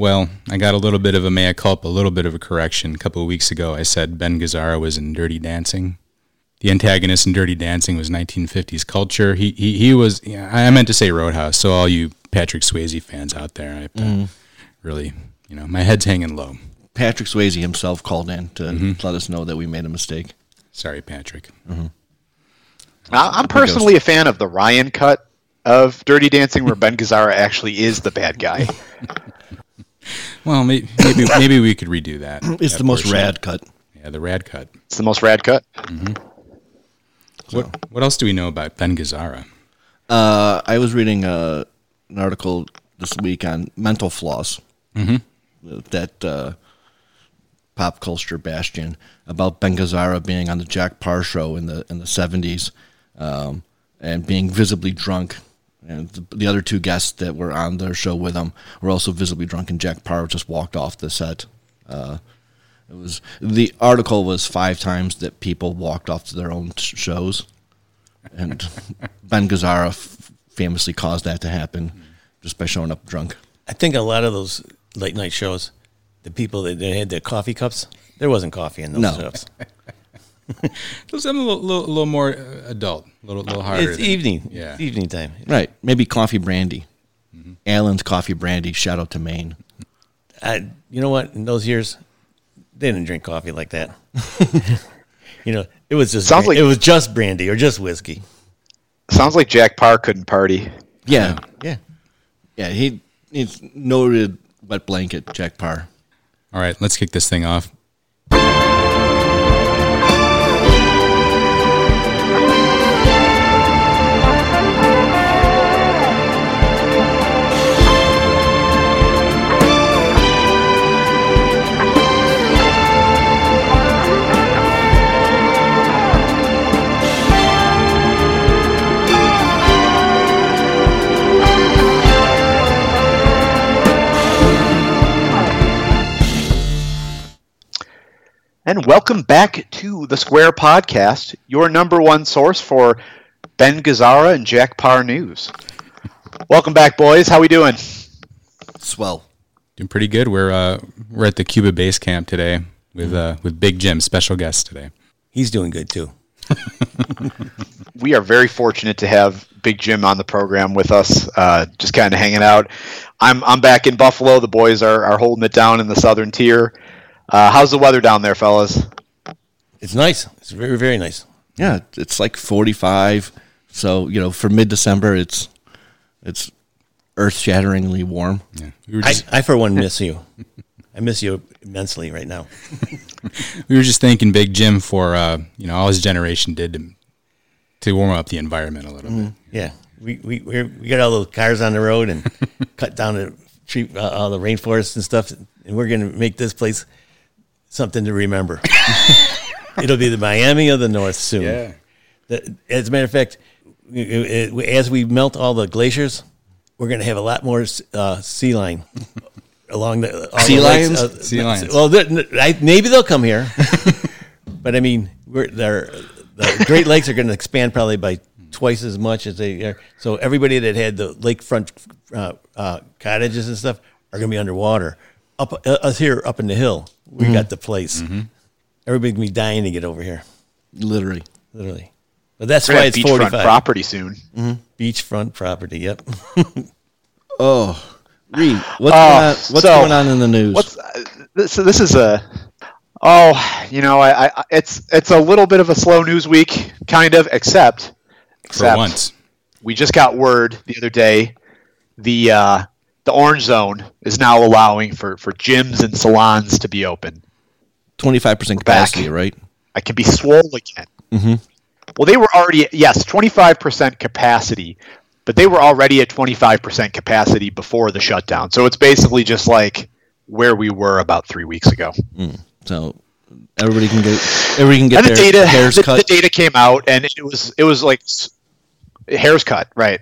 Well, I got a little bit of a mea culpa, a little bit of a correction. A couple of weeks ago, I said Ben Gazzara was in Dirty Dancing. The antagonist in Dirty Dancing was 1950s culture. He he, he was. Yeah, I meant to say Roadhouse. So all you Patrick Swayze fans out there, I have to really, you know, my head's hanging low. Patrick Swayze himself called in to mm-hmm. let us know that we made a mistake. Sorry, Patrick. Mm-hmm. I- I'm personally a fan of the Ryan cut of Dirty Dancing, where Ben Gazzara actually is the bad guy. Well, maybe maybe, maybe we could redo that. It's that the most portion. rad cut. Yeah, the rad cut. It's the most rad cut. What what else do we know about Ben Gazzara? Uh, I was reading uh, an article this week on Mental Floss. Mm-hmm. That uh, pop culture bastion about Ben Gazzara being on the Jack Paar show in the in the seventies um, and being visibly drunk. And the, the other two guests that were on their show with him were also visibly drunk, and Jack Paar just walked off the set. Uh, it was the article was five times that people walked off to their own sh- shows, and Ben Gazzara f- famously caused that to happen just by showing up drunk. I think a lot of those late night shows, the people that they had their coffee cups, there wasn't coffee in those No. shows. It was a little, little, little more uh, adult, a little, little harder. It's than- evening. Yeah. It's evening time. Right, maybe coffee brandy. Allen's coffee brandy. Shout out to Maine. I, you know what? In those years, they didn't drink coffee like that. you know, it was just Sounds like- it was just brandy or just whiskey. Sounds like Jack Paar couldn't party. Yeah, Yeah. yeah. He he's noted wet blanket. Jack Paar. All right, let's kick this thing off. And welcome back to the Square Podcast, your number one source for Ben Gazzara and Jack Paar news. Welcome back, boys. How we doing? Swell. Doing pretty good. We're uh, we're at the Cuba base camp today with uh, with Big Jim, special guest today. He's doing good too. We are very fortunate to have Big Jim on the program with us, uh, just kind of hanging out. I'm I'm back in Buffalo. The boys are, are holding it down in the Southern Tier. Uh, how's the weather down there, fellas? It's nice. It's very very nice. Yeah, it's like forty five. So you know, for mid December, it's it's earth shatteringly warm. Yeah, we were I, just I for one miss you. I miss you immensely right now. we were just thanking Big Jim for uh, you know all his generation did to to warm up the environment a little bit. Yeah, we we we're, we got all those cars on the road and cut down the tree, uh, all the rainforests and stuff, and we're gonna make this place something to remember. It'll be the Miami of the North soon. Yeah. The- as a matter of fact, it- it- as we melt all the glaciers, we're gonna have a lot more uh, sea line along the all Sea the lakes, lions? uh, Sea lions. Well, I, maybe they'll come here, but I mean, we're they're, the Great Lakes are going to expand probably by twice as much as they are. So everybody that had the lakefront uh, uh, cottages and stuff are going to be underwater. Up uh, us here, up in the hill, we got the place. Everybody's going to be dying to get over here, Literally. literally. But that's We're why it's have beachfront forty-five property soon. beachfront property. Yep. Oh, Reed, what's, going on, what's so, going on in the news? What's uh, this, so this is a oh you know I, I it's it's a little bit of a slow news week kind of except For except once, we just got word the other day the uh, the orange zone is now allowing for for gyms and salons to be open. Twenty five percent back. capacity, right? I can be swole again. Mm-hmm. Well, they were already yes, twenty five percent capacity, but they were already at twenty five percent capacity before the shutdown. So it's basically just like where we were about three weeks ago. So everybody can get everybody can get and the their data, hairs the, cut. the data came out, and it was it was like hairs cut, right?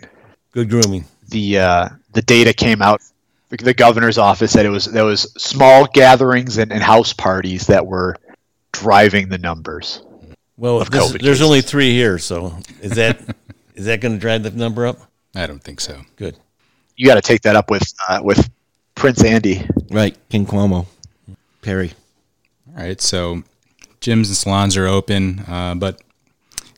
Good grooming. The uh, the data came out. The governor's office said it was there was small gatherings and, and house parties that were driving the numbers. Well, Of this- COVID there's cases. only three here, so is that is that going to drive the number up? I don't think so. Good. You got to take that up with uh, with Prince Andy. Right, King Cuomo, Perry. All right, so gyms and salons are open, uh, but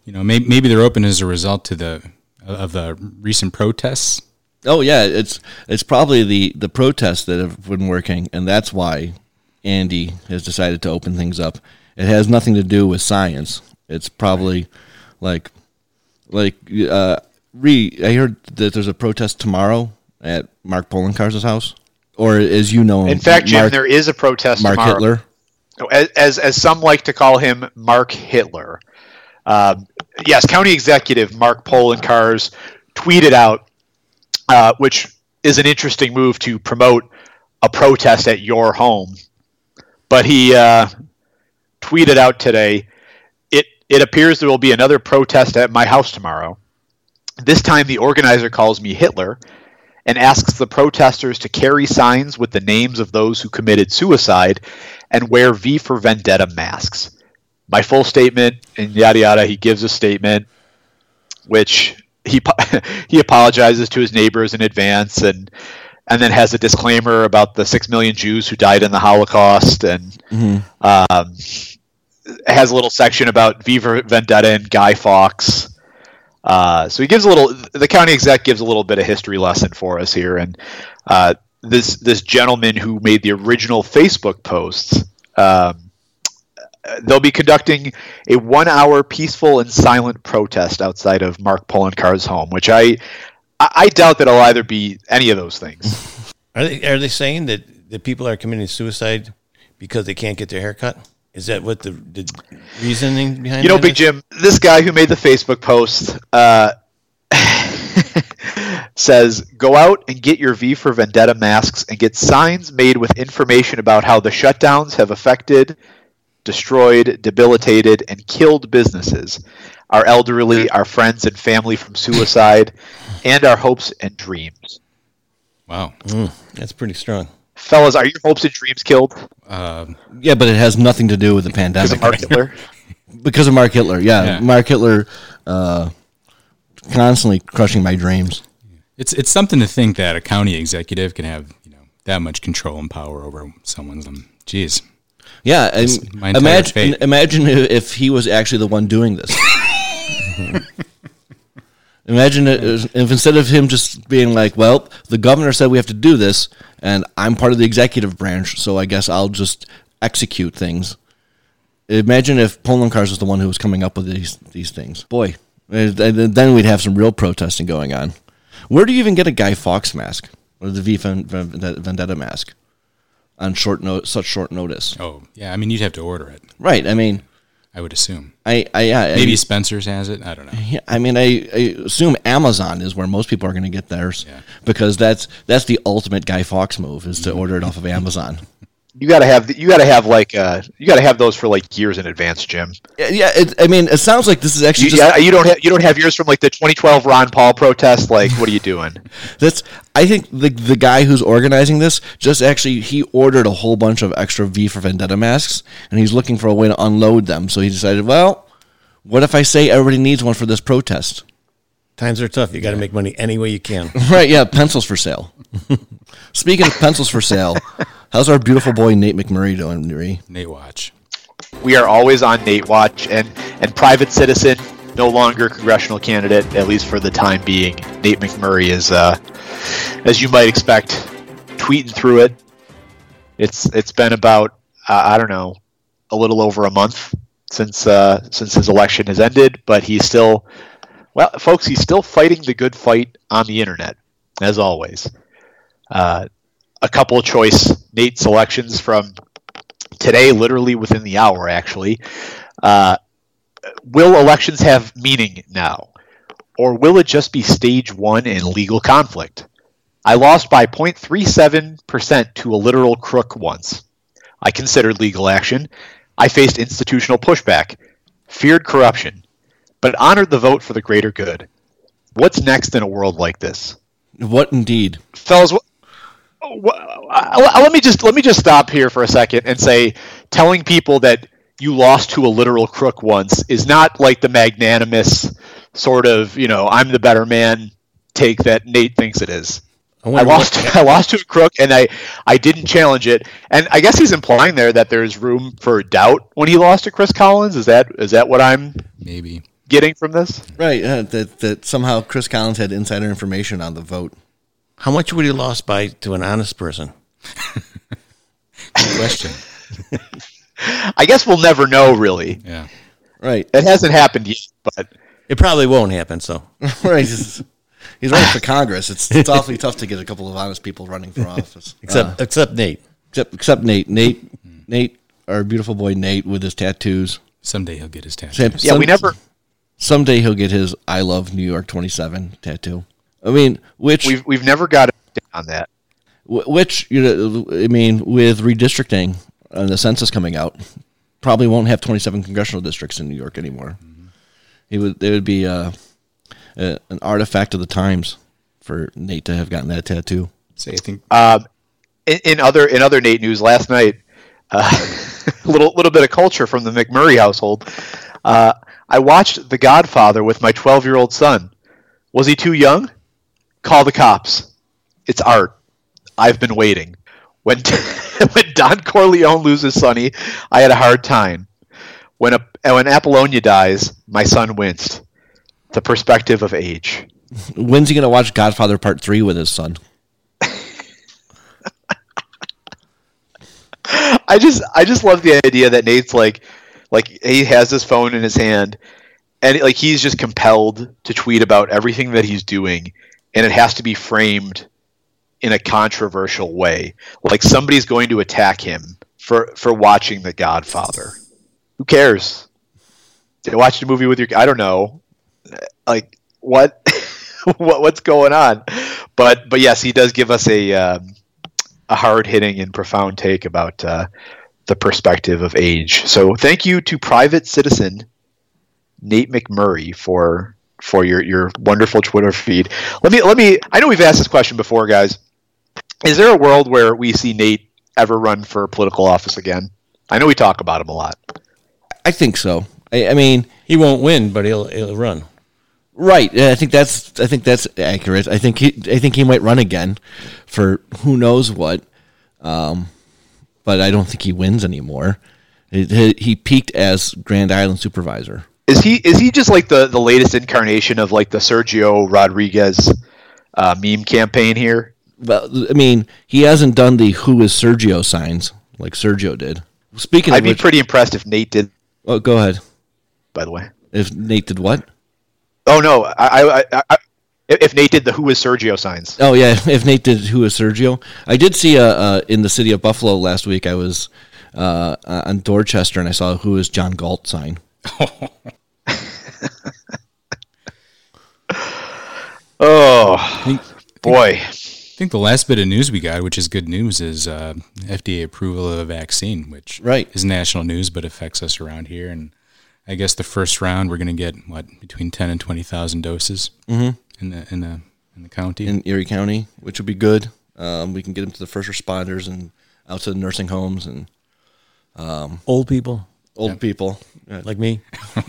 you know maybe, maybe they're open as a result to the of the recent protests. Oh yeah, it's it's probably the the protests that have been working, and that's why Andy has decided to open things up. It has nothing to do with science. It's probably like like uh, re. I heard that there's a protest tomorrow at Mark Poloncarz' house, or as you know, In fact, Jim, Mark, there is a protest Mark tomorrow. Hitler. as, as as some like to call him, Mark Hitler. Um, yes, County Executive Mark Poloncarz tweeted out, uh, which is an interesting move to promote a protest at your home. But he uh, tweeted out today, "It it appears there will be another protest at my house tomorrow. This time, the organizer calls me Hitler." And asks the protesters to carry signs with the names of those who committed suicide and wear V for Vendetta masks. My full statement and yada yada. He gives a statement, which he he apologizes to his neighbors in advance, and and then has a disclaimer about the six million Jews who died in the Holocaust, and um, has a little section about V for Vendetta and Guy Fawkes. Uh, so he gives a little. The county exec gives a little bit of history lesson for us here, and uh, this this gentleman who made the original Facebook posts. Um, they'll be conducting a one-hour peaceful and silent protest outside of Mark Poloncarz' home, which I I doubt that it'll either be any of those things. Are they are they saying that, the people are committing suicide because they can't get their hair cut? Is that what the, the reasoning behind You know, Big is? Jim, this guy who made the Facebook post uh, says, "Go out and get your V for Vendetta masks and get signs made with information about how the shutdowns have affected, destroyed, debilitated, and killed businesses, our elderly, our friends and family from suicide, and our hopes and dreams." Wow. That's pretty strong. Fellas, are your hopes and dreams killed Um, Yeah, but it has nothing to do with the because pandemic. of Mark Hitler? because of Mark Hitler. Yeah, Yeah. Mark Hitler uh, constantly crushing my dreams. it's it's something to think that a county executive can have you know that much control and power over someone's. Um, geez. Yeah, and imagine fate. imagine if he was actually the one doing this. imagine if instead of him just being like, "Well, the governor said we have to do this, and I'm part of the executive branch, so I guess I'll just execute things." Imagine if Poloncarz was the one who was coming up with these these things. Boy, eh, then we'd have some real protesting going on. Where do you even get a Guy Fawkes mask or the V Ven- Ven- Vendetta mask on short no- such short notice? Oh yeah. I mean, you'd have to order it. Right. I mean, I would assume. I, I yeah, Maybe I, Spencer's has it. I don't know. yeah, I mean, I, I assume Amazon is where most people are going to get theirs Yeah. because that's that's the ultimate Guy Fawkes move is to order it off of Amazon. You gotta have you gotta have like uh, you gotta have those for like years in advance, Jim. Yeah, yeah it, I mean, it sounds like this is actually You, just yeah, you don't have you don't have yours from like the 2012 Ron Paul protest. Like, what are you doing? that's. I think the the guy who's organizing this just actually he ordered a whole bunch of extra V for Vendetta masks and he's looking for a way to unload them. So he decided, well, what if I say everybody needs one for this protest? Times are tough. You got to make money any way you can. Right, yeah, pencils for sale. Speaking of pencils for sale, how's our beautiful boy Nate McMurray doing, Ree? Nate Watch. We are always on Nate Watch and and private citizen, no longer congressional candidate at least for the time being. Nate McMurray is, uh, as you might expect, tweeting through it. It's it's been about uh, I don't know a little over a month since uh, since his election has ended, but he's still well, folks. He's still fighting the good fight on the internet, as always. Uh, a couple of choice Nate selections from today, literally within the hour, actually. Uh, will elections have meaning now? Or will it just be stage one in legal conflict? I lost by 0.37% to a literal crook once. I considered legal action. I faced institutional pushback, feared corruption, but honored the vote for the greater good. What's next in a world like this? What indeed? fellas wh- wh- let me just let me just stop here for a second and say telling people that you lost to a literal crook once is not like the magnanimous sort of you know i'm the better man take that nate thinks it is I wonder lost. what- I lost to a crook, and I I didn't challenge it. And I guess he's implying there that there's room for doubt when he lost to Chris Collins. Is that is that what I'm Maybe. Getting from this? Right. Uh, that that somehow Chris Collins had insider information on the vote. How much would he lost by to an honest person? Question. I guess we'll never know. Really, Yeah. Right. it hasn't happened yet. But It probably won't happen. So right. He's, he's running for Congress. It's it's awfully tough to get a couple of honest people running for office. except Uh, except Nate. except except Nate. Nate. Nate. Our beautiful boy Nate with his tattoos. Someday he'll get his tattoos. Sam- yeah, we never. Someday he'll get his "I love New York 27" tattoo. I mean, which We've we've never got it on that. Which you know, I mean, with redistricting and the census coming out, probably won't have 27 congressional districts in New York anymore. It would it would be uh, a, an artifact of the times for Nate to have gotten that tattoo. Say, I think Um, in, in other in other Nate news last night, uh, a little little bit of culture from the McMurray household. Uh, I watched The Godfather with my 12 year old son. Was he too young? Call the cops. It's art. I've been waiting. When when Don Corleone loses Sonny, I had a hard time. When a, when Apollonia dies, my son winced. The perspective of age. When's he going to watch Godfather Part Three with his son? I just I just love the idea that Nate's like like he has his phone in his hand and like he's just compelled to tweet about everything that he's doing and it has to be framed in a controversial way. Like somebody's going to attack him for for watching The Godfather. Who cares? They watched a movie with your I don't know. Like what what what's going on? But but yes, he does give us a um, a hard hitting and profound take about uh, the perspective of age. So thank you to private citizen Nate McMurray for for your your wonderful Twitter feed. Let me let me. I know we've asked this question before, guys. Is there a world where we see Nate ever run for political office again? I know we talk about him a lot. I think so. I, I mean, He won't win, but he'll he'll run. right? I think that's I think that's accurate. I think he I think he might run again for who knows what. Um, but I don't think he wins anymore. It- he, he peaked as Grand Island supervisor. Is he is he just like the the latest incarnation of like the Sergio Rodriguez uh, meme campaign here? Well, I mean, he hasn't done the "Who is Sergio" signs like Sergio did. Speaking I'd be which, pretty impressed if Nate did. oh, go ahead. By the way. If Nate did what? Oh no! I, I if Nate did the "Who is Sergio" signs. Oh yeah, if Nate did "Who is Sergio," I did see uh, uh, in the city of Buffalo last week. I was uh, uh, on Dorchester and I saw "Who is John Galt" sign. Oh boy! I think the last bit of news we got, which is good news, is uh, FDA approval of a vaccine, which Right. is national news but affects us around here. And I guess the first round we're going to get what between ten and twenty thousand doses in the in the in the county. in Erie County, which would be good. Um, we can get them to the first responders and out to the nursing homes and Old people old people. like me.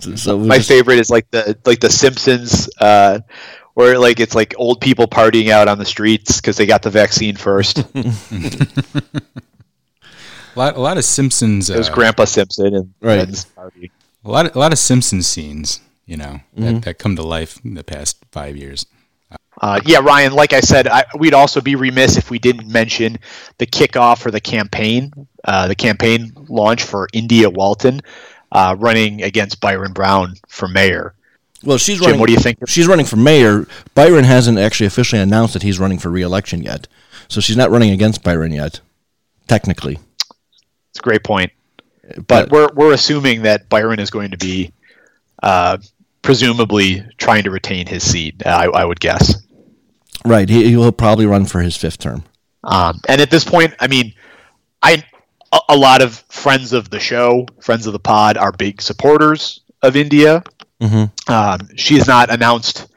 So, so My just- favorite is like the like the Simpsons, uh, where like it's like old people partying out on the streets because they got the vaccine first. a lot, a lot of Simpsons. Uh, was Grandpa Simpson and Right. Friends party. a lot, of, a lot of Simpsons scenes, you know, Mm-hmm. that, that come to life in the past five years. Uh, yeah, Ryan. Like I said, I, we'd also be remiss if we didn't mention the kickoff for the campaign, uh, the campaign launch for India Walton, uh, running against Byron Brown for mayor. well, she's Jim, running. what do you think? She's running for mayor. Byron hasn't actually officially announced that he's running for reelection yet, so she's not running against Byron yet, technically. It's a great point. But we're we're assuming that Byron is going to be, uh, presumably trying to retain his seat. I, I would guess. right, he, he'll probably run for his fifth term. Um, and at this point, I mean, I a, a lot of friends of the show, friends of the pod, are big supporters of India. Mm-hmm. Um, she has not announced.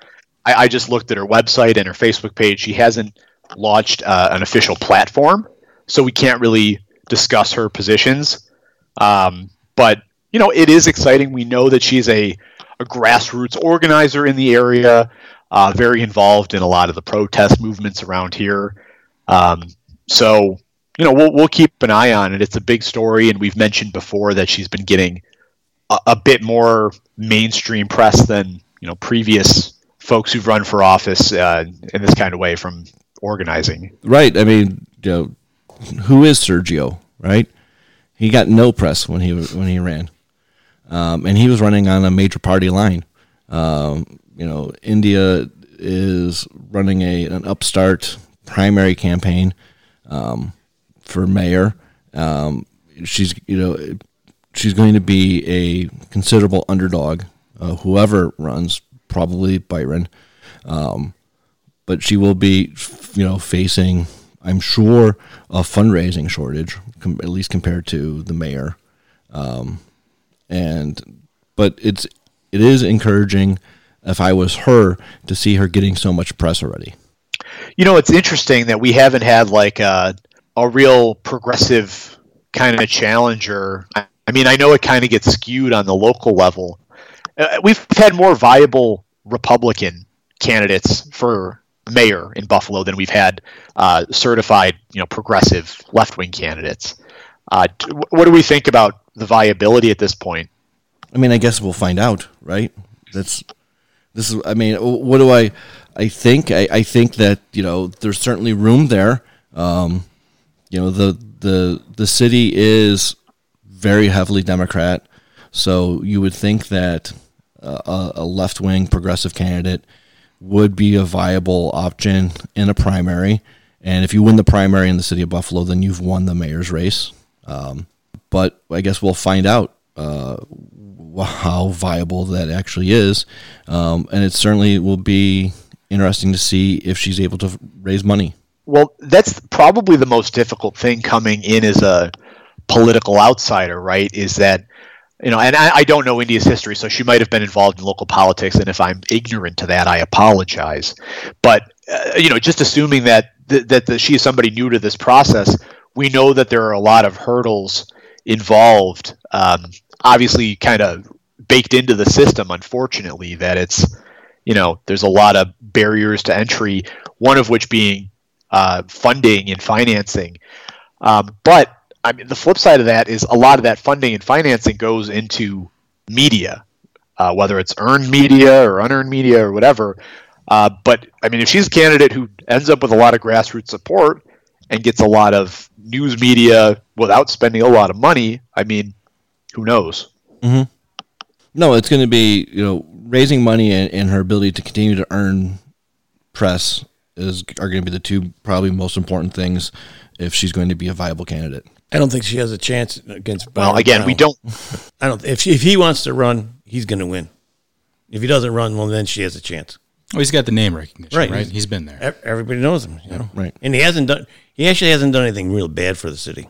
I, I just looked at her website and her Facebook page. She hasn't launched uh, an official platform, so we can't really discuss her positions. Um, but you know, it is exciting. We know that she's a, a grassroots organizer in the area, uh, very involved in a lot of the protest movements around here. Um, so, you know, we'll, we'll keep an eye on it. It's a big story, and we've mentioned before that she's been getting a, a bit more mainstream press than you know previous folks who've run for office uh, in this kind of way from organizing. Right. I mean, you know, who is Sergio? Right. He got no press when he when he ran, um, and he was running on a major party line. Um, you know, India is running a an upstart primary campaign um, for mayor. Um, she's you know she's going to be a considerable underdog. Uh, whoever runs, probably Byron, um, but she will be you know facing, I'm sure, a fundraising shortage, com- at least compared to the mayor. Um, and but it's it is encouraging if I was her to see her getting so much press already. You know, it's interesting that we haven't had like a, a real progressive kind of challenger. I, I mean, I know it kind of gets skewed on the local level. Uh, we've had more viable Republican candidates for mayor in Buffalo than we've had uh, certified, you know, progressive left-wing candidates. Uh, what do we think about the viability at this point? I mean, I guess we'll find out, right? That's this is. I mean, what do I? I think I, I think that you know there's certainly room there. Um, you know the the the city is very heavily Democrat, so you would think that a, a left wing progressive candidate would be a viable option in a primary. And if you win the primary in the city of Buffalo, then you've won the mayor's race. Um, but I guess we'll find out uh, how viable that actually is. Um, and it certainly will be interesting to see if she's able to raise money. Well, that's probably the most difficult thing coming in as a political outsider, right? Is that you know, and I, I, don't know India's history, so she might have been involved in local politics, and if I'm ignorant to that, I apologize. But uh, you know, just assuming that th- that the, she is somebody new to this process, we know that there are a lot of hurdles involved. Um, obviously, kind of baked into the system. Unfortunately, that it's you know there's a lot of barriers to entry. One of which being uh, funding and financing. Um, but I mean, the flip side of that is a lot of that funding and financing goes into media, uh, whether it's earned media or unearned media or whatever. Uh, but I mean, if she's a candidate who ends up with a lot of grassroots support and gets a lot of news media without spending a lot of money, I mean, who knows? Mm-hmm. No, it's going to be you know raising money and, and her ability to continue to earn press is are going to be the two probably most important things if she's going to be a viable candidate. I don't think she has a chance against. Byron well, again, Brown. we don't. I don't. If she, if he wants to run, he's going to win. If he doesn't run, well, then she has a chance. Oh, he's got the name recognition, right? right? He's been there. Everybody knows him, you know. Right. And he hasn't done. He actually hasn't done anything real bad for the city.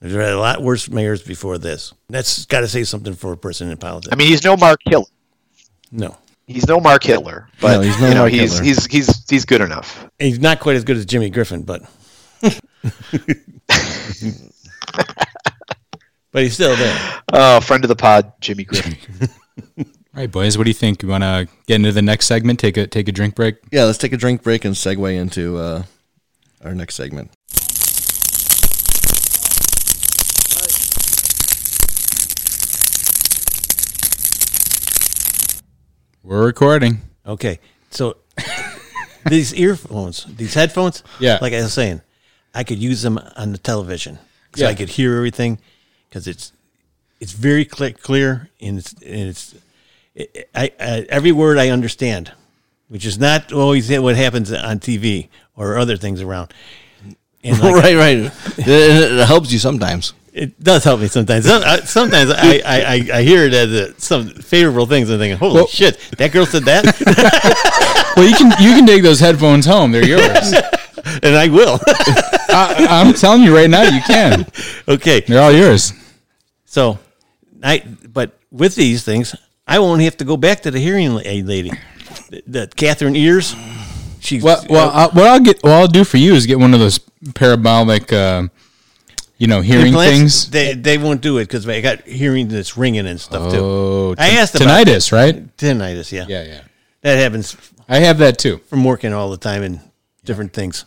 There's had a lot worse mayors before this. That's got to say something for a person in politics. I mean, he's no Mark Hitler. No. He's no Mark Hitler, but no, he's no you know, he's, he's he's he's good enough. he's not quite as good as Jimmy Griffin, but but he's still there. Oh, friend of the pod, Jimmy Griffin. All right, boys. What do you think? You want to get into the next segment? Take a take a drink break. Yeah, let's take a drink break and segue into uh, our next segment. We're recording. Okay, so these earphones, these headphones, yeah, like I was saying, I could use them on the television so yeah. I could hear everything because it's it's very clear, clear and it's and it's it, I, I, every word I understand, which is not always what happens on TV or other things around. Like, right, right. it, it, helps you sometimes. It does help me sometimes. Sometimes I, I, I, hear it as a, some favorable things and thinking, "Holy well, shit, that girl said that." well, you can you can take those headphones home; they're yours, and I will. I, I'm telling you right now, you can. Okay, they're all yours. So, I but with these things, I won't have to go back to the hearing aid lady, the, the Catherine Ears. She's well. Well, uh, what I'll get, what I'll do for you is get one of those parabolic uh, You know, hearing things. They they won't do it because I got hearing that's ringing and stuff too. Oh, I t- asked about tinnitus, right? Tinnitus, yeah. Yeah, yeah. That happens I have that too. from working all the time and different things.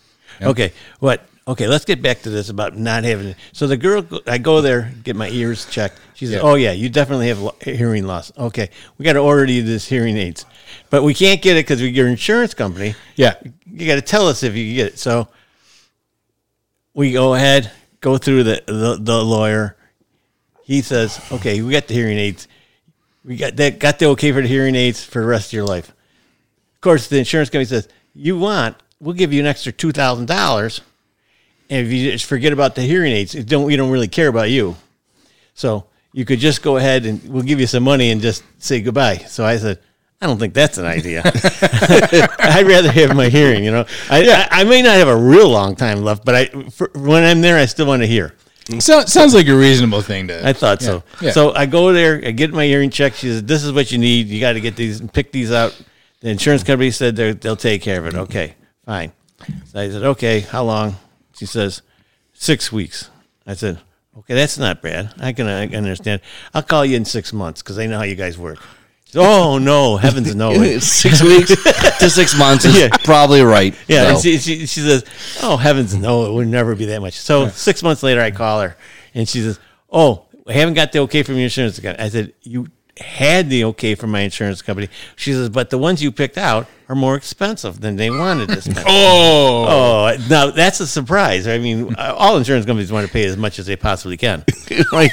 Okay, what? Okay, let's get back to this about not having. it. So the girl, I go there, get my ears checked. She says, Yeah. "Oh yeah, you definitely have lo- hearing loss. Okay, we got to order you this hearing aids, but we can't get it because your insurance company. Yeah. You got to tell us if you get it. So we go ahead, go through the, the the lawyer. He says, "Okay, we got the hearing aids. We got that. Got the okay for the hearing aids for the rest of your life." Of course, the insurance company says, "You want? We'll give you an extra two thousand dollars, and if you just forget about the hearing aids, it don't we don't really care about you. So you could just go ahead and we'll give you some money and just say goodbye." So I said. I don't think that's an idea. I'd rather have my hearing. You know, I, I, I may not have a real long time left, but I for, when I'm there, I still want to hear. So, sounds like a reasonable thing to. I thought so. yeah. So I go there, I get my hearing checked. She says, "This is what you need. You got to get these and pick these out." The insurance company said they'll take care of it. Okay, fine. So I said, "Okay, how long?" She says, six weeks." I said, "Okay, that's not bad. I can, I can understand. I'll call you in six months because I know how you guys work." She said, oh no, heavens no! six weeks to six months is Yeah. probably right. Yeah, and she, she, she says, "Oh heavens, no, it would never be that much." So six months later, I call her, and she says, "Oh, I haven't got the okay from your insurance company." I said, "You had the okay from my insurance company." She says, "But the ones you picked out are more expensive than they wanted to spend." Oh, oh, now that's a surprise. I mean, uh, all insurance companies want to pay as much as they possibly can. right.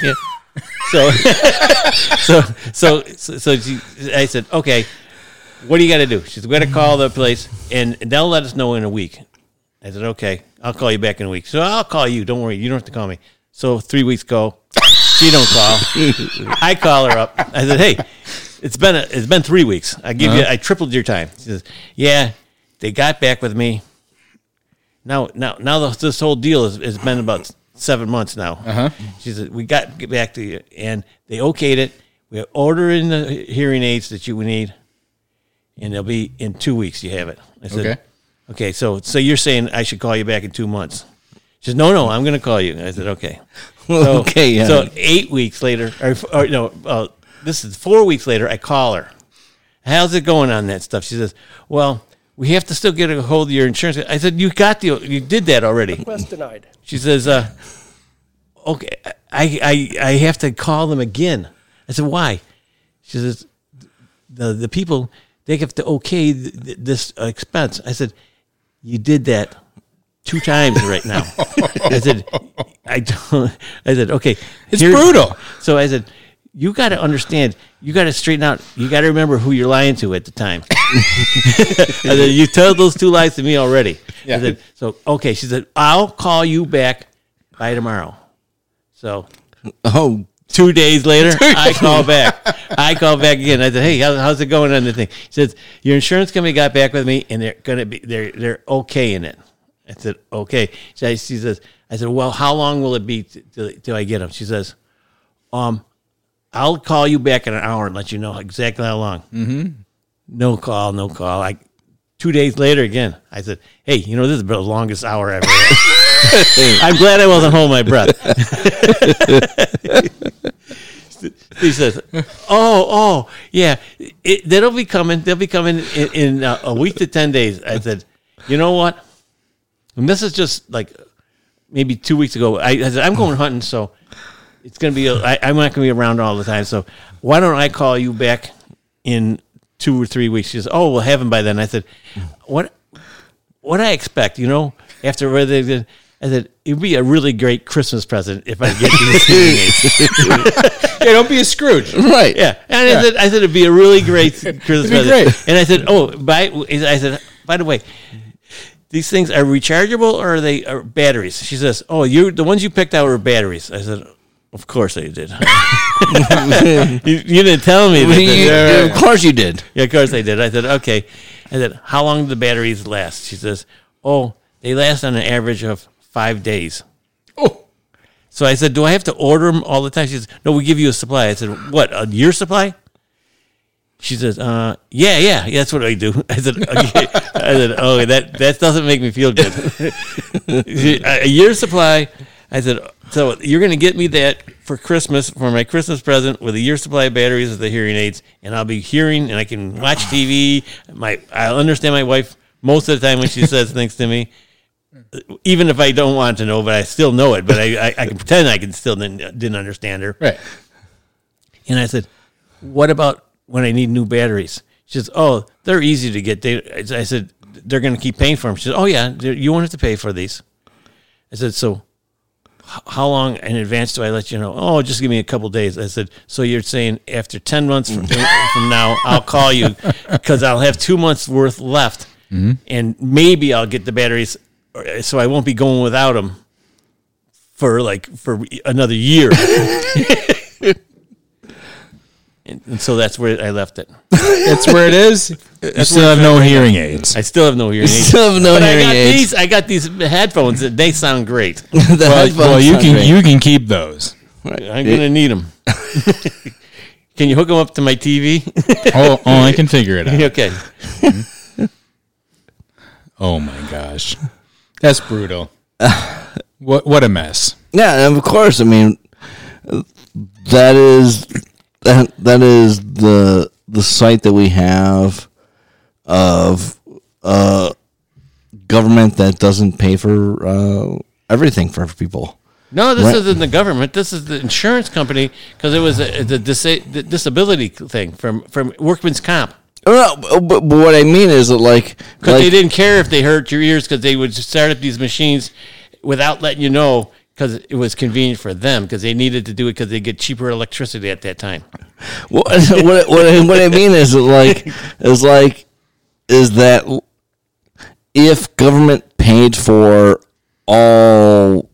So, so, so, so, so she, I said, okay, what do you got to do? She's going to call the place and they'll let us know in a week. I said, okay, I'll call you back in a week. So I'll call you. Don't worry. You don't have to call me. So three weeks go. She don't call. I call her up. I said, hey, it's been a, it's been three weeks. I give you I tripled your time. She says, yeah, they got back with me. Now, now, now this whole deal has, has been about seven months now. Uh-huh. She said, we got get back to you. And they okayed it. We're ordering the hearing aids that you need. And they'll be in two weeks. You have it. I said, Okay. okay. So, so you're saying I should call you back in two months? She says, no, no, I'm going to call you. I said, okay. So, Okay, yeah. So eight weeks later, or, or no, uh, this is four weeks later. I call her. How's it going on that stuff? She says, well, we have to still get a hold of your insurance. I said, you got the, you did that already. Request denied. She says, uh, okay, I, I, I have to call them again. I said, why? She says, the, the people, they have to okay th- th- this expense. I said, you did that two times right now. I said, I don't, I said, okay. It's here- brutal. So I said, you got to understand, you got to straighten out, you got to remember who you're lying to at the time. I said, you told those two lies to me already. I Yeah. said, so, okay. She said, I'll call you back by tomorrow. So Oh, two days later, I call back. I call back again. I said, "Hey, how, how's it going on the thing?" She says, "Your insurance company got back with me, and they're gonna be they're they're okay in it." I said, "Okay." She, she says, "I said, well, how long will it be till, till I get them?" She says, "Um, I'll call you back in an hour and let you know exactly how long." Mm-hmm. No call, no call. I two days later again. I said, "Hey, you know this is the longest hour ever." I'm glad I wasn't holding my breath. he says, "Oh, oh, yeah, it, that'll be coming. They'll be coming in, in uh, a week to ten days." I said, "You know what? And this is just like maybe two weeks ago. I, I said I'm going hunting, so it's gonna be. A, I, I'm not gonna be around all the time. So why don't I call you back in two or three weeks?" She says, "Oh, we'll have him by then." I said, hmm. "What? What I expect? You know, after whether they." Did. I said, it'd be a really great Christmas present if I get these hearing aids. yeah, don't be a Scrooge. right. Yeah, and I said, I said it'd be a really great Christmas It'd be present. great. And I said, oh, by I said, by the way, these things are rechargeable or are they are batteries? She says, oh, you the ones you picked out were batteries. I said, of course they did. you, you didn't tell me. That You- they- of course you did. yeah, of course they did. I said, okay. I said, how long do the batteries last? She says, oh, they last on an average of five days. Oh, So I said, do I have to order them all the time? She says, no, we give you a supply. I said, what, a year supply? She says, uh, yeah, yeah, yeah, that's what I do. I said, okay. I said, oh, that, that doesn't make me feel good. a year supply I said, so you're going to get me that for Christmas for my Christmas present with a year supply of batteries of the hearing aids, and I'll be hearing and I can watch TV. My I'll understand my wife most of the time when she says things to me, even if I don't want to know, but I still know it. But I I, I can pretend I can still didn't, didn't understand her. Right. And I said, "What about when I need new batteries?" She says, "Oh, they're easy to get." They, I said, "They're going to keep paying for them." She said, "Oh yeah, you won't have to pay for these." I said, "So, how long in advance do I let you know?" Oh, just give me a couple days. I said, "So you're saying after ten months from, from now, I'll call you because I'll have two months worth left, mm-hmm. and maybe I'll get the batteries, uh, so I won't be going without them." For like for another year, and, and so that's where I left it. That's where it is. You still have no hearing aids. I still have no hearing aids. Still have no but hearing I got aids. these. I got these headphones. that They sound great. The Well, headphones well, you sound can great. you can keep those. I'm gonna need them. Can you hook them up to my TV? Oh, oh, I can figure it out. okay. Oh my gosh, that's brutal. What what a mess. Yeah, and of course. I mean, that is that that is the the site that we have of uh, government that doesn't pay for uh, everything for people. No, this Right. isn't the government. This is the insurance company because it was a, the, disa- the disability thing from from workman's comp. Oh, no, but, but what I mean is that like, Because like they didn't care if they hurt your ears because they would start up these machines without letting you know because it was convenient for them because they needed to do it because they get cheaper electricity at that time. what, what, what, I, what I mean is that like is like is that if government paid for all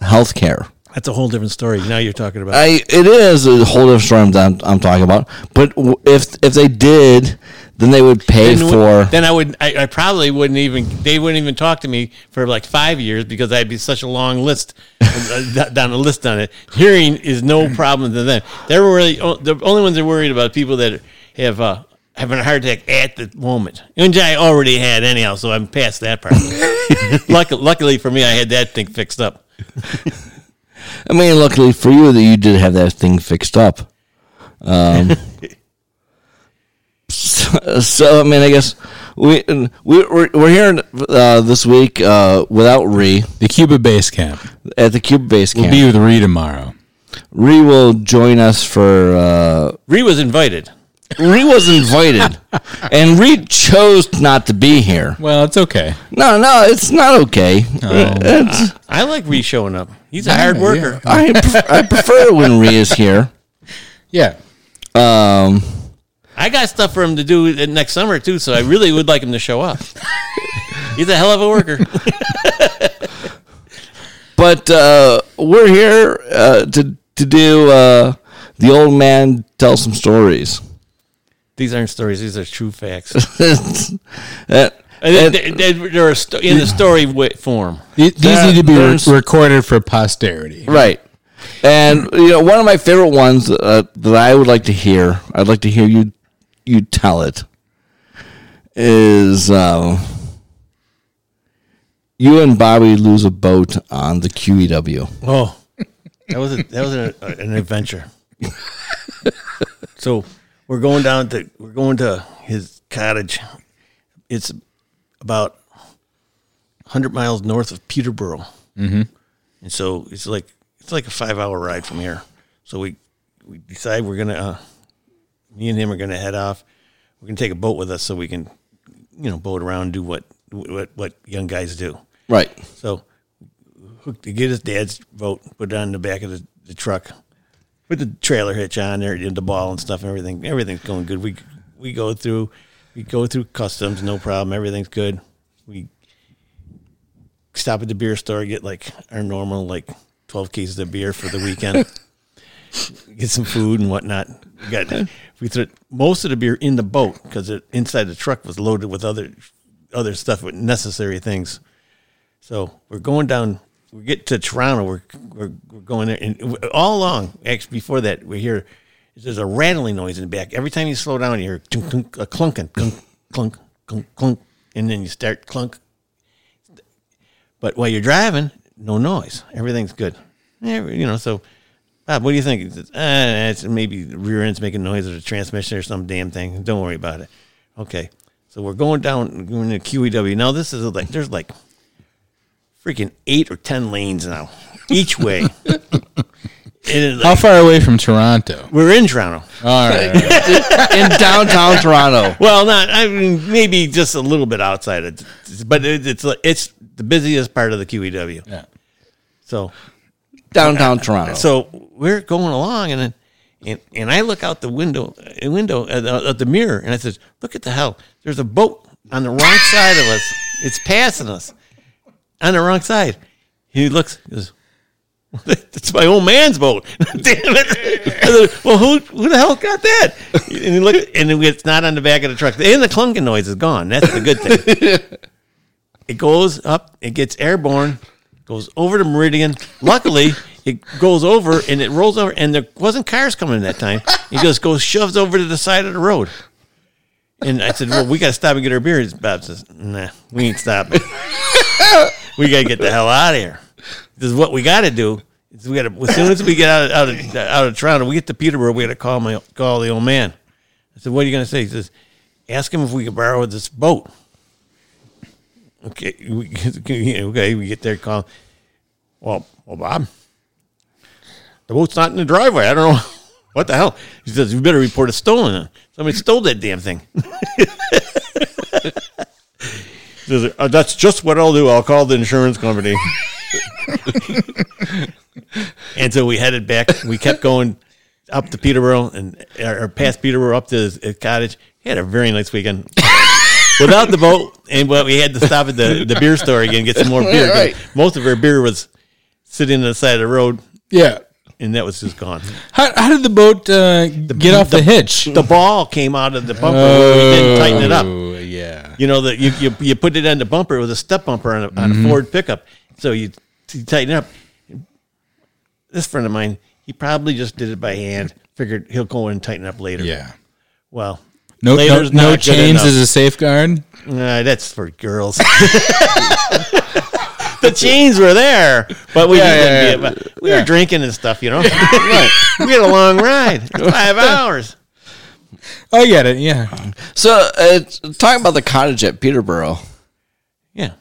health care That's a whole different story. Now you're talking about. I it is a whole different story I'm, I'm talking about. But if if they did, then they would pay then, for. then I would I, I probably wouldn't even they wouldn't even talk to me for like five years because I'd be such a long list uh, down a list on it. Hearing is no problem to them. They're really the only ones they're worried about people that have uh, having a heart attack at the moment, which I already had anyhow, so I'm past that part. luckily, luckily for me, I had that thing fixed up. I mean, luckily for you that you did have that thing fixed up. Um, so, so, I mean, I guess we we we're, we're here uh, this week uh, without Ree The Cuba base camp. at the Cuba Base camp. We'll be with Ree tomorrow. Ree will join us for. Uh, Ree was invited. Ree was invited, and Ree chose not to be here. Well, it's okay. No, no, it's not okay. It's, I like Ree showing up. He's a hard worker. I pref- I prefer it when Ree is here. Yeah. Um, I got stuff for him to do next summer too, so I really would like him to show up. He's a hell of a worker. but uh, we're here uh, to to do uh, the old man tell some stories. These aren't stories; these are true facts. Uh, And they, they, they're a sto- in the story form. These these need to be re- recorded for posterity. right. And you know, one of my favorite ones uh, that I would like to hear, I'd like to hear you you tell it. Is uh, you and Bobby lose a boat on the QEW? Oh, that was a, that was a, an adventure. so we're going down to we're going to his cottage. It's about hundred miles north of Peterborough, mm-hmm. and so it's like it's like a five hour ride from here. So we we decide we're gonna uh, me and him are gonna head off. We're gonna take a boat with us so we can you know boat around and do what what what young guys do. Right. So hook to get his dad's boat, put it on the back of the, the truck, put the trailer hitch on there, and the ball and stuff, and everything. Everything's going good. We we go through we go through customs, no problem. Everything's good. We stop at the beer store, get like our normal like twelve cases of beer for the weekend. get some food and whatnot. We got we threw most of the beer in the boat because inside the truck was loaded with other other stuff with necessary things. So we're going down. We get to Toronto. We're we're, we're going there, and all along, actually, before that, we hear there's a rattling noise in the back. Every time you slow down, you hear clunk, clunk, a clunking, clunk, clunk, clunk, clunk, and then you start clunk. But while you're driving, no noise. Everything's good. You know, so Bob, what do you think? Says, "Ah, it's maybe the rear end's making noise or the transmission or some damn thing. Don't worry about it. Okay. So we're going down going to QEW. Now this is like there's like freaking eight or ten lanes now each way. it, How far away from Toronto? we're in Toronto. All right. in downtown Toronto. Well, not I mean maybe just a little bit outside it, but it, it's it's the busiest part of the QEW. Yeah. So Downtown Toronto. so we're going along, and then and, and I look out the window uh, window at the, at the mirror, and I says, "Look at the hell! There's a boat on the wrong side of us. It's passing us on the wrong side." He looks, he goes, "It's my old man's boat." Damn it! Said, well, who who the hell got that? And he looked, and it's not on the back of the truck. And the clunking noise is gone. That's the good thing. It goes up, it gets airborne, goes over the meridian. Luckily, it goes over and it rolls over, and there wasn't cars coming that time. It just goes shoves over to the side of the road. And I said, "Well, we got to stop and get our beers." Bob says, "Nah, we ain't stopping. we got to get the hell out of here. This is what we got to do. Is we got to as soon as we get out of, out of out of Toronto, we get to Peterborough. We got to call my call the old man." I said, "What are you going to say?" He says, "Ask him if we can borrow this boat." Okay, we, okay, we get there, call. Well, well, Bob, the boat's not in the driveway. I don't know what the hell. He says you better report it stolen. Somebody stole that damn thing. Says, "Uh, that's just what I'll do. I'll call the insurance company. and so we headed back. We kept going up to Peterborough and or past Peterborough up to his, his cottage. He had a very nice weekend. Without the boat, and but we had to stop at the, the beer store again and get some more beer. 'cause Right. Most of our beer was sitting on the side of the road, Yeah. and that was just gone. How, how did the boat uh, get off the, hitch? The ball came out of the bumper where we didn't tighten it up. Oh, yeah. You know that you, you you put it on the bumper with a step bumper on a, on Mm-hmm. a Ford pickup, so you, you tighten it up. This friend of mine, he probably just did it by hand. Figured he'll go in and tighten up later. Yeah. Well, No, no, later's no not chains enough. as a safeguard. Nah, that's for girls. the chains were there, but we Yeah, yeah, didn't yeah. be- but we were drinking and stuff, you know. we had a long ride, five hours. I get it. Yeah. So, uh, talking about the cottage at Peterborough, Yeah,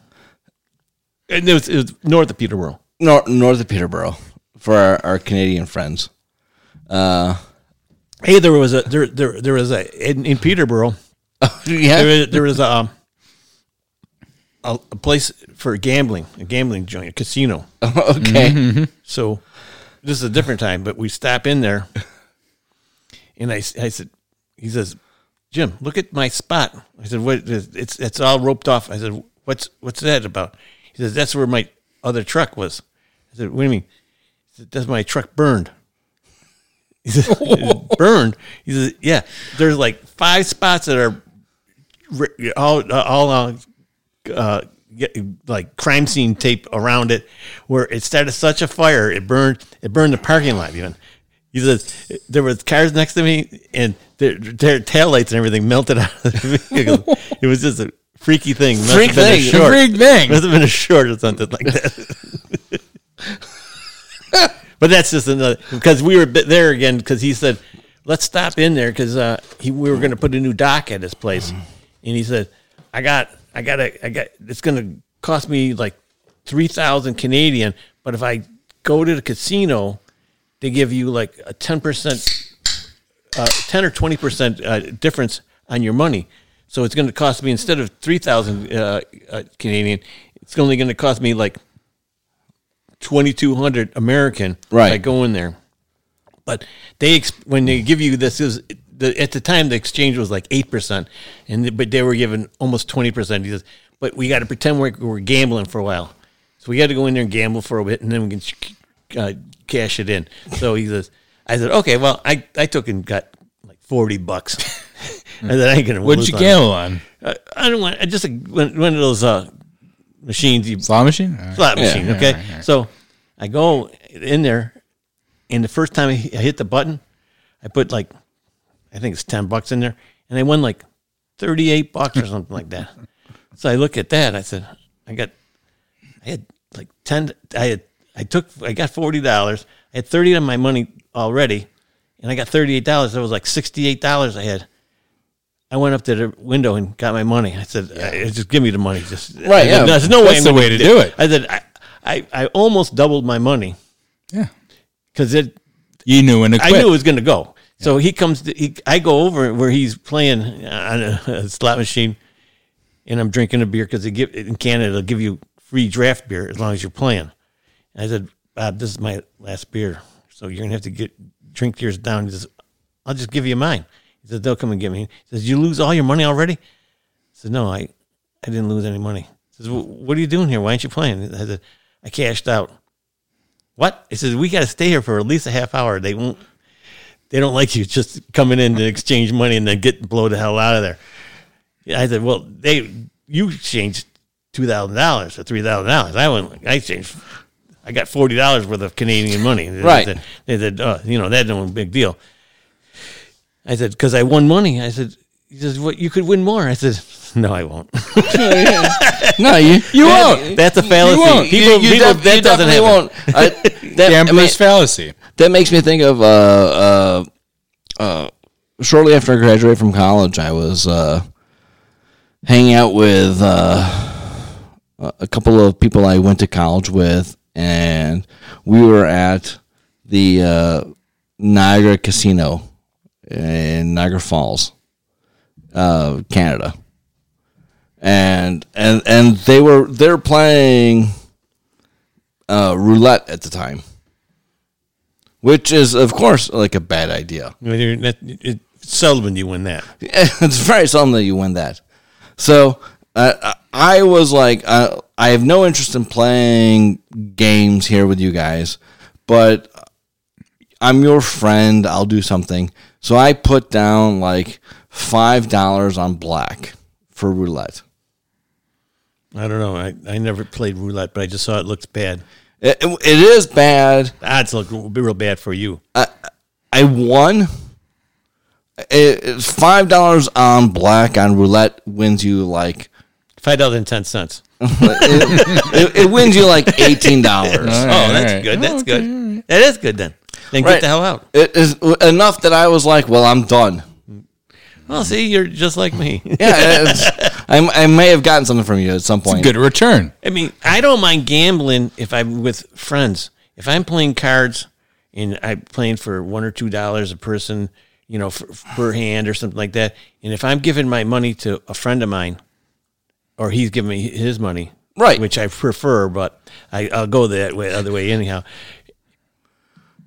and it was, it was north of Peterborough. nor- north of Peterborough, for our, our Canadian friends. Uh, Hey, there was a there there there was a in, in Peterborough. yeah. There was, there was a, um, a a place for gambling, a gambling joint, a casino. okay. So this is a different time, but we stop in there, and I I said, he says, Jim, look at my spot. I said, what? It's it's all roped off. I said, what's what's that about? He says, that's where my other truck was. I said, what do you mean? He said, that's my truck burned. He said, burned. He says, yeah. There's like five spots that are all all uh, uh, like crime scene tape around it, where it started such a fire it burned it burned the parking lot even. He says there was cars next to me and their their taillights and everything melted out of the vehicle. it was just a freaky thing. Freak have been a thing. Freak thing. Must have been a short or something like that. But that's just another because we were there again because he said, "Let's stop in there because uh, we were going to put a new dock at his place," and he said, "I got, I got, I got. It's going to cost me like three thousand Canadian, but if I go to the casino, they give you like a ten percent, uh, ten or twenty percent uh, difference on your money. So it's going to cost me instead of three thousand uh, uh, Canadian, it's only going to cost me like twenty two hundred American. if I Right. go in there. But they when they give you this is the, at the time the exchange was like eight percent, and the- but they were given almost twenty percent. He says, but we got to pretend we're, we're gambling for a while, so we got to go in there and gamble for a bit, and then we can uh, cash it in. So he says, I said, okay, well, I I took and got like forty bucks. and said, I ain't gonna. What'd you on it." gamble on? I, I don't want. I just one, one of those uh, machines you Slot machine? Right. slot Yeah, machine. Okay, so I go in there, and the first time I I hit the button, I put like, I think it's ten bucks in there, and I won like thirty eight bucks or something like that. So I look at that. I said, I got, I had like ten. I had I took I got forty dollars. I had thirty of my money already, and I got thirty eight dollars. That was like sixty eight dollars I had. I went up to the window and got my money. I said, "Uh, "Just give me the money." Just Right, I said, yeah. There's no way. That's the way to do it. I said, I, I, I almost doubled my money Yeah. because it You knew when to I knew it was going to go. So he comes. To, he, I go over where he's playing on a, a slot machine, and I'm drinking a beer because they give in Canada they'll give you free draft beer as long as you're playing. And I said, Bob, this is my last beer, so you're gonna have to get drink yours down. He says, I'll just give you mine. He says, they'll come and get me. He says, you lose all your money already? I said, no, I, I didn't lose any money. He says, well, what are you doing here? Why aren't you playing? I said, I cashed out. What? He says, we got to stay here for at least a half hour. They won't they don't like you just coming in to exchange money and then get blow the hell out of there. Yeah, I said, well, they you exchanged two thousand dollars or three thousand dollars. I went, I exchanged, I got forty dollars worth of Canadian money. They Right. said, they said, oh, you know, that's no big deal. I said, because I won money. I said, he says, what? You could win more. I said, no, I won't. No, you you won't. That's a fallacy. won't. People, you, you people, def- that you doesn't definitely happen. won't. I, that, I mean, Gambler's fallacy. that makes me think of uh, uh, uh, shortly after I graduated from college, I was uh, hanging out with uh, a couple of people I went to college with, and we were at the uh, Niagara Casino in Niagara Falls, uh, Canada. And and and they were they're playing uh, roulette at the time which is of course like a bad idea. I mean, you're- that- it- seldom you win that. it's very seldom that you win that. So uh, I was like, uh, I have no interest in playing games here with you guys, but I'm your friend. I'll do something. So I put down like five dollars on black for roulette. I don't know. I, I never played roulette, but I just saw it looked bad. It, it- it is bad. Odds look be real bad for you. I I won. It- It's five dollars on black on roulette wins you like Five dollars and ten cents. it, it wins you like eighteen dollars. Oh, that's right. good. That's good. That is good then. Then Right. get the hell out. It is enough that I was like, well, I'm done. Well, see, you're just like me. Yeah, it's, I, I may have gotten something from you at some point. Good return. I mean, I don't mind gambling if I'm with friends. If I'm playing cards and I'm playing for one or two dollars a person, you know, for, per hand or something like that, and if I'm giving my money to a friend of mine, or he's giving me his money, Right. which I prefer, but I, I'll go that way, other way anyhow.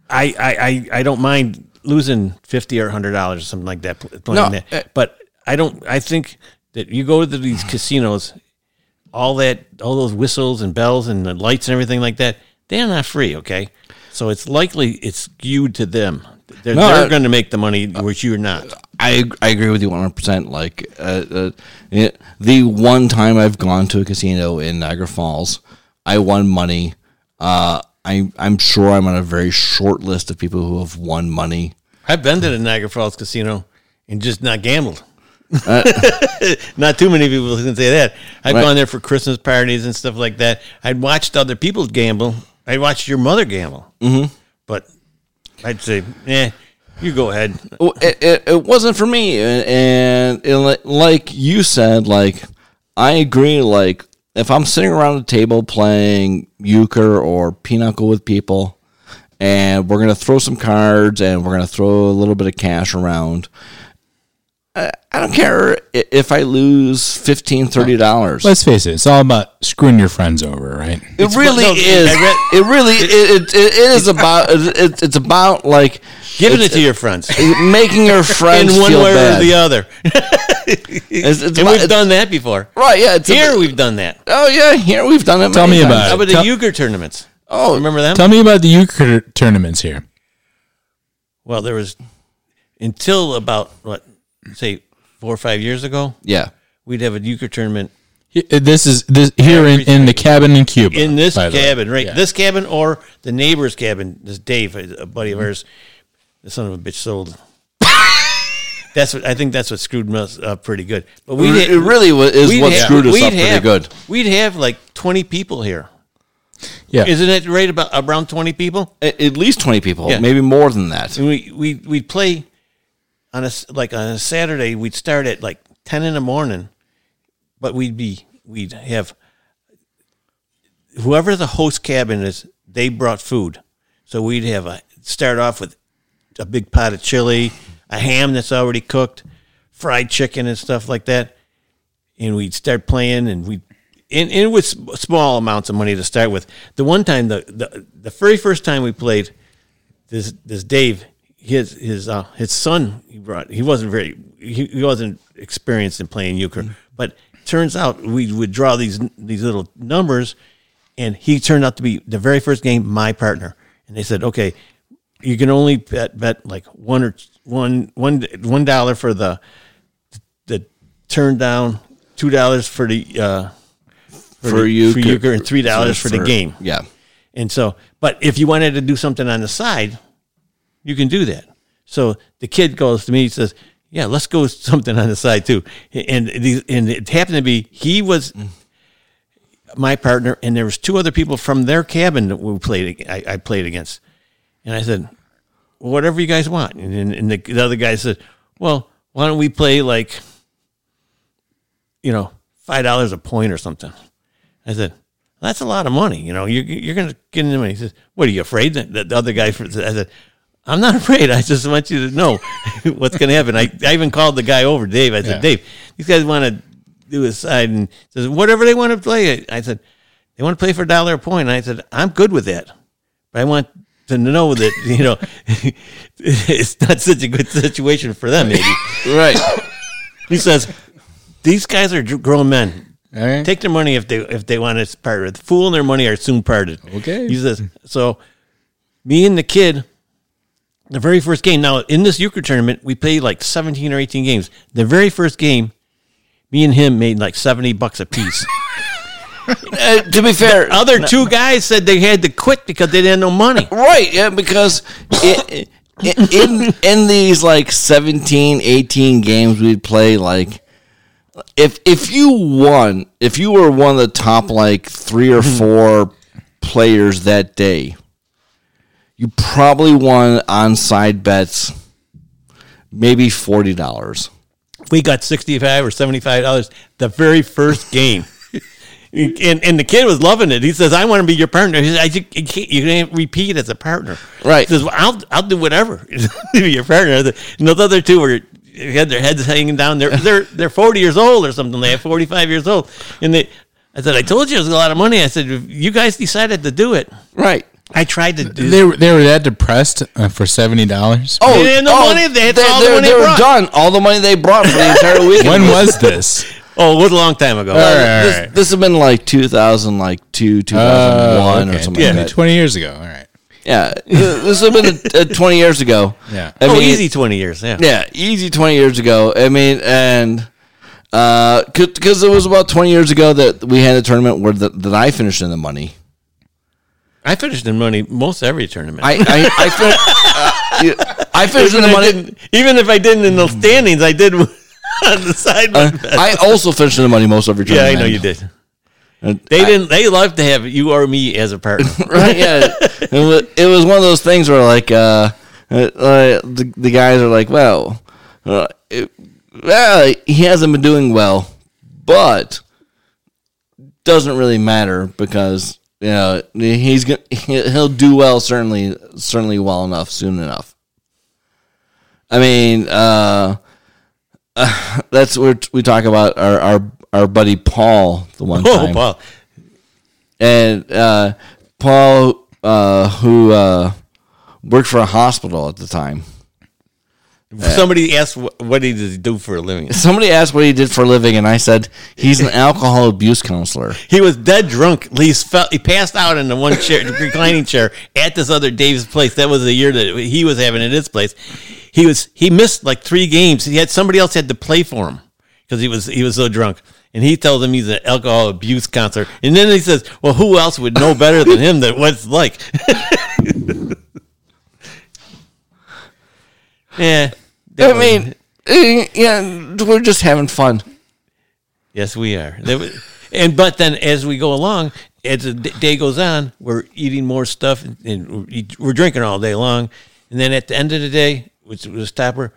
I, I, I, I don't mind losing fifty or hundred dollars or something like that playing No, that, uh, but I don't. I think that you go to these casinos all that all those whistles and bells and the lights and everything like that they're not free okay so it's likely it's skewed to them they're, No, they're going to make the money which you're not I I agree with you 100. percent Like uh, uh, the one time I've gone to a casino in Niagara Falls, I won money. Uh, I I'm sure I'm on a very short list of people who have won money. I've been to the niagara falls casino and just not gambled. Uh, not too many people can say that. I've Right. gone there for christmas parties and stuff like that. I'd watched other people gamble. I'd watched your mother gamble. Mm-hmm. but i'd say eh you go ahead. It, it, it wasn't for me and, it, like you said like i agree like if i'm sitting around a table playing euchre or pinochle with people and we're going to throw some cards and we're going to throw a little bit of cash around I, I don't care if i lose 15 30 dollars Let's face it, it's all about screwing your friends over, right? it really no, is read- it really it, it, it is about it, it's about like giving it to your friends making your in friends one feel way bad. or the other It's- it's and about- we've done that before Right, yeah. It's Here a, we've done that. oh yeah, here we've done it. Tell many me times. about it. How about the Tell- euchre tournaments? Oh, Remember them? Tell me about the euchre tournaments here. well, there was until about what, say, four or five years ago, yeah. we'd have a euchre tournament This is this here in, in the cabin in Cuba. in this by the way. cabin, right? Yeah. This cabin or the neighbor's cabin. This Dave, a buddy of mm-hmm. ours, the son of a bitch sold. that's what I think. That's what screwed us up pretty good. But we It really wa- is we'd what have- screwed us we'd up pretty have- good. We'd have like twenty people here. Yeah. Isn't it right about around twenty people? At, at least twenty people, Yeah. maybe more than that. And we we we'd play on a s- like on a Saturday. We'd start at like ten in the morning, but we'd be we'd have whoever the host cabin is. They brought food, so we'd have a start off with a big pot of chili, a ham that's already cooked, fried chicken and stuff like that, and we'd start playing and we. And, and with small amounts of money to start with. The one time, the, the the very first time we played, this this Dave, his his uh, his son he brought he wasn't very he, he wasn't experienced in playing euchre, but turns out we would draw these these little numbers, and he turned out to be the very first game my partner, and they said okay, you can only bet bet like one or one one one dollar for the the turn down, two dollars for the uh, for, For the, euchre- for euchre and three dollars for the game. Yeah. And so, but if you wanted to do something on the side, you can do that. So the kid goes to me, he says, "Yeah, let's go something on the side too." And these- and it happened to be he was my partner, and there was two other people from their cabin that we played. I, I played against, and I said, well, "Whatever you guys want." And, and the, the other guy said, "Well, why don't we play like, you know, five dollars a point or something?" I said, "That's a lot of money. You know, you're you're going to get into money." He says, "What are you afraid?" that the other guy, I said, "I'm not afraid. I just want you to know what's going to happen." I, I even called the guy over, Dave. I said, Yeah. "Dave, these guys want to do a side and says whatever they want to play." I said, "They want to play for a dollar a point." And I said, "I'm good with that, but I want." To know that you know, it's not such a good situation for them. Maybe Right. he says, "These guys are grown men. All right. Take their money if they if they want to part with. Fool and their money are soon parted. Okay. He says so. Me and the kid, the very first game. Now in this euchre tournament, we played like seventeen or eighteen games. The very first game, me and him made like seventy bucks a piece. Uh, to be fair, Other two guys said they had to quit because they didn't have no money. Right, yeah, because i i in in these like 17, 18 games we'd play, like if if you won, if you were one of the top like three or mm-hmm. four players that day, you probably won on side bets maybe forty dollars. we got sixty five or seventy five dollars the very first game. And, and the kid was loving it. He says, "I want to be your partner." He says, I, you, can't, you can't repeat as a partner, Right. He says, well, "I'll I'll do whatever to be your partner." And those other two were had their heads hanging down. They're they're they're forty years old or something. They have forty five years old, and they. I said, "I told you it was a lot of money." I said, "You guys decided to do it." Right. I tried to do. They were they were that depressed uh, for seventy dollars. Oh, They didn't have no money. They had all the money they they were brought. done. All the money they brought for the entire weekend. when was this? oh, it was a long time ago. All right, all this, right. this has been like 2000, like two, 2001 Oh, or something Yeah, like that. twenty years ago. All right. Yeah, this has been uh, 20 years ago. Yeah. I oh, mean, easy twenty years. Yeah. Yeah, easy 20 years ago. I mean, and because it was about 20 years ago that we had a tournament where the, that I finished in the money. I finished in money most every tournament. I I I, fin- uh, I finished in the money. even if I didn't in the standings, I did on the side. Uh, I also finished in the money most every tournament. yeah, I know you did. And They I- didn't. They love to have you or me as a partner. right? Yeah, it was, it was one of those things where like uh, uh, the the guys are like, well, uh, it, well, he hasn't been doing well, but doesn't really matter because you know he's gonna he'll do well certainly certainly well enough soon enough. I mean, uh, that's what we talk about our our our buddy Paul the one oh, time Paul. and uh, Paul, uh, who uh, worked for a hospital at the time, Somebody asked what, what he he do for a living. somebody asked what he did for a living, and I said he's an alcohol abuse counselor. He was dead drunk. He fell, He passed out in the one chair, the reclining chair at this other Dave's place. That was the year that he was having at his place. He was he missed like three games. He had somebody else had to play for him because he was he was so drunk. And he tells him he's an alcohol abuse counselor. And then he says, "Well, who else would know better than him that what it's like?" yeah, I mean, eh, yeah, we're just having fun. Yes, we are. Was- and but then as we go along, as the day goes on, we're eating more stuff and, and we're, drinking all day long. And then at the end of the day, which was a stopper,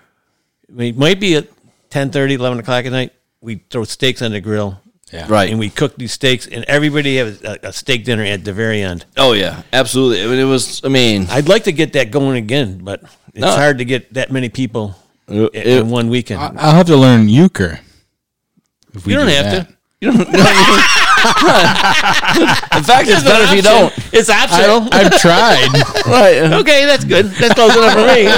I mean, it might be at 10, 30, 11 o'clock at night. We throw steaks on the grill. Yeah. Right. And we cook these steaks, and everybody has a, a steak dinner at the very end. Oh yeah, absolutely. I mean, it was. I mean, I'd like to get that going again, but it's No. hard to get that many people It- in it- one weekend. I'll have to learn euchre. If we you don't do have that. to. You don't. in fact, it's better if you don't. It's optional. I, I've tried. Right. okay, that's good. That's close enough for me.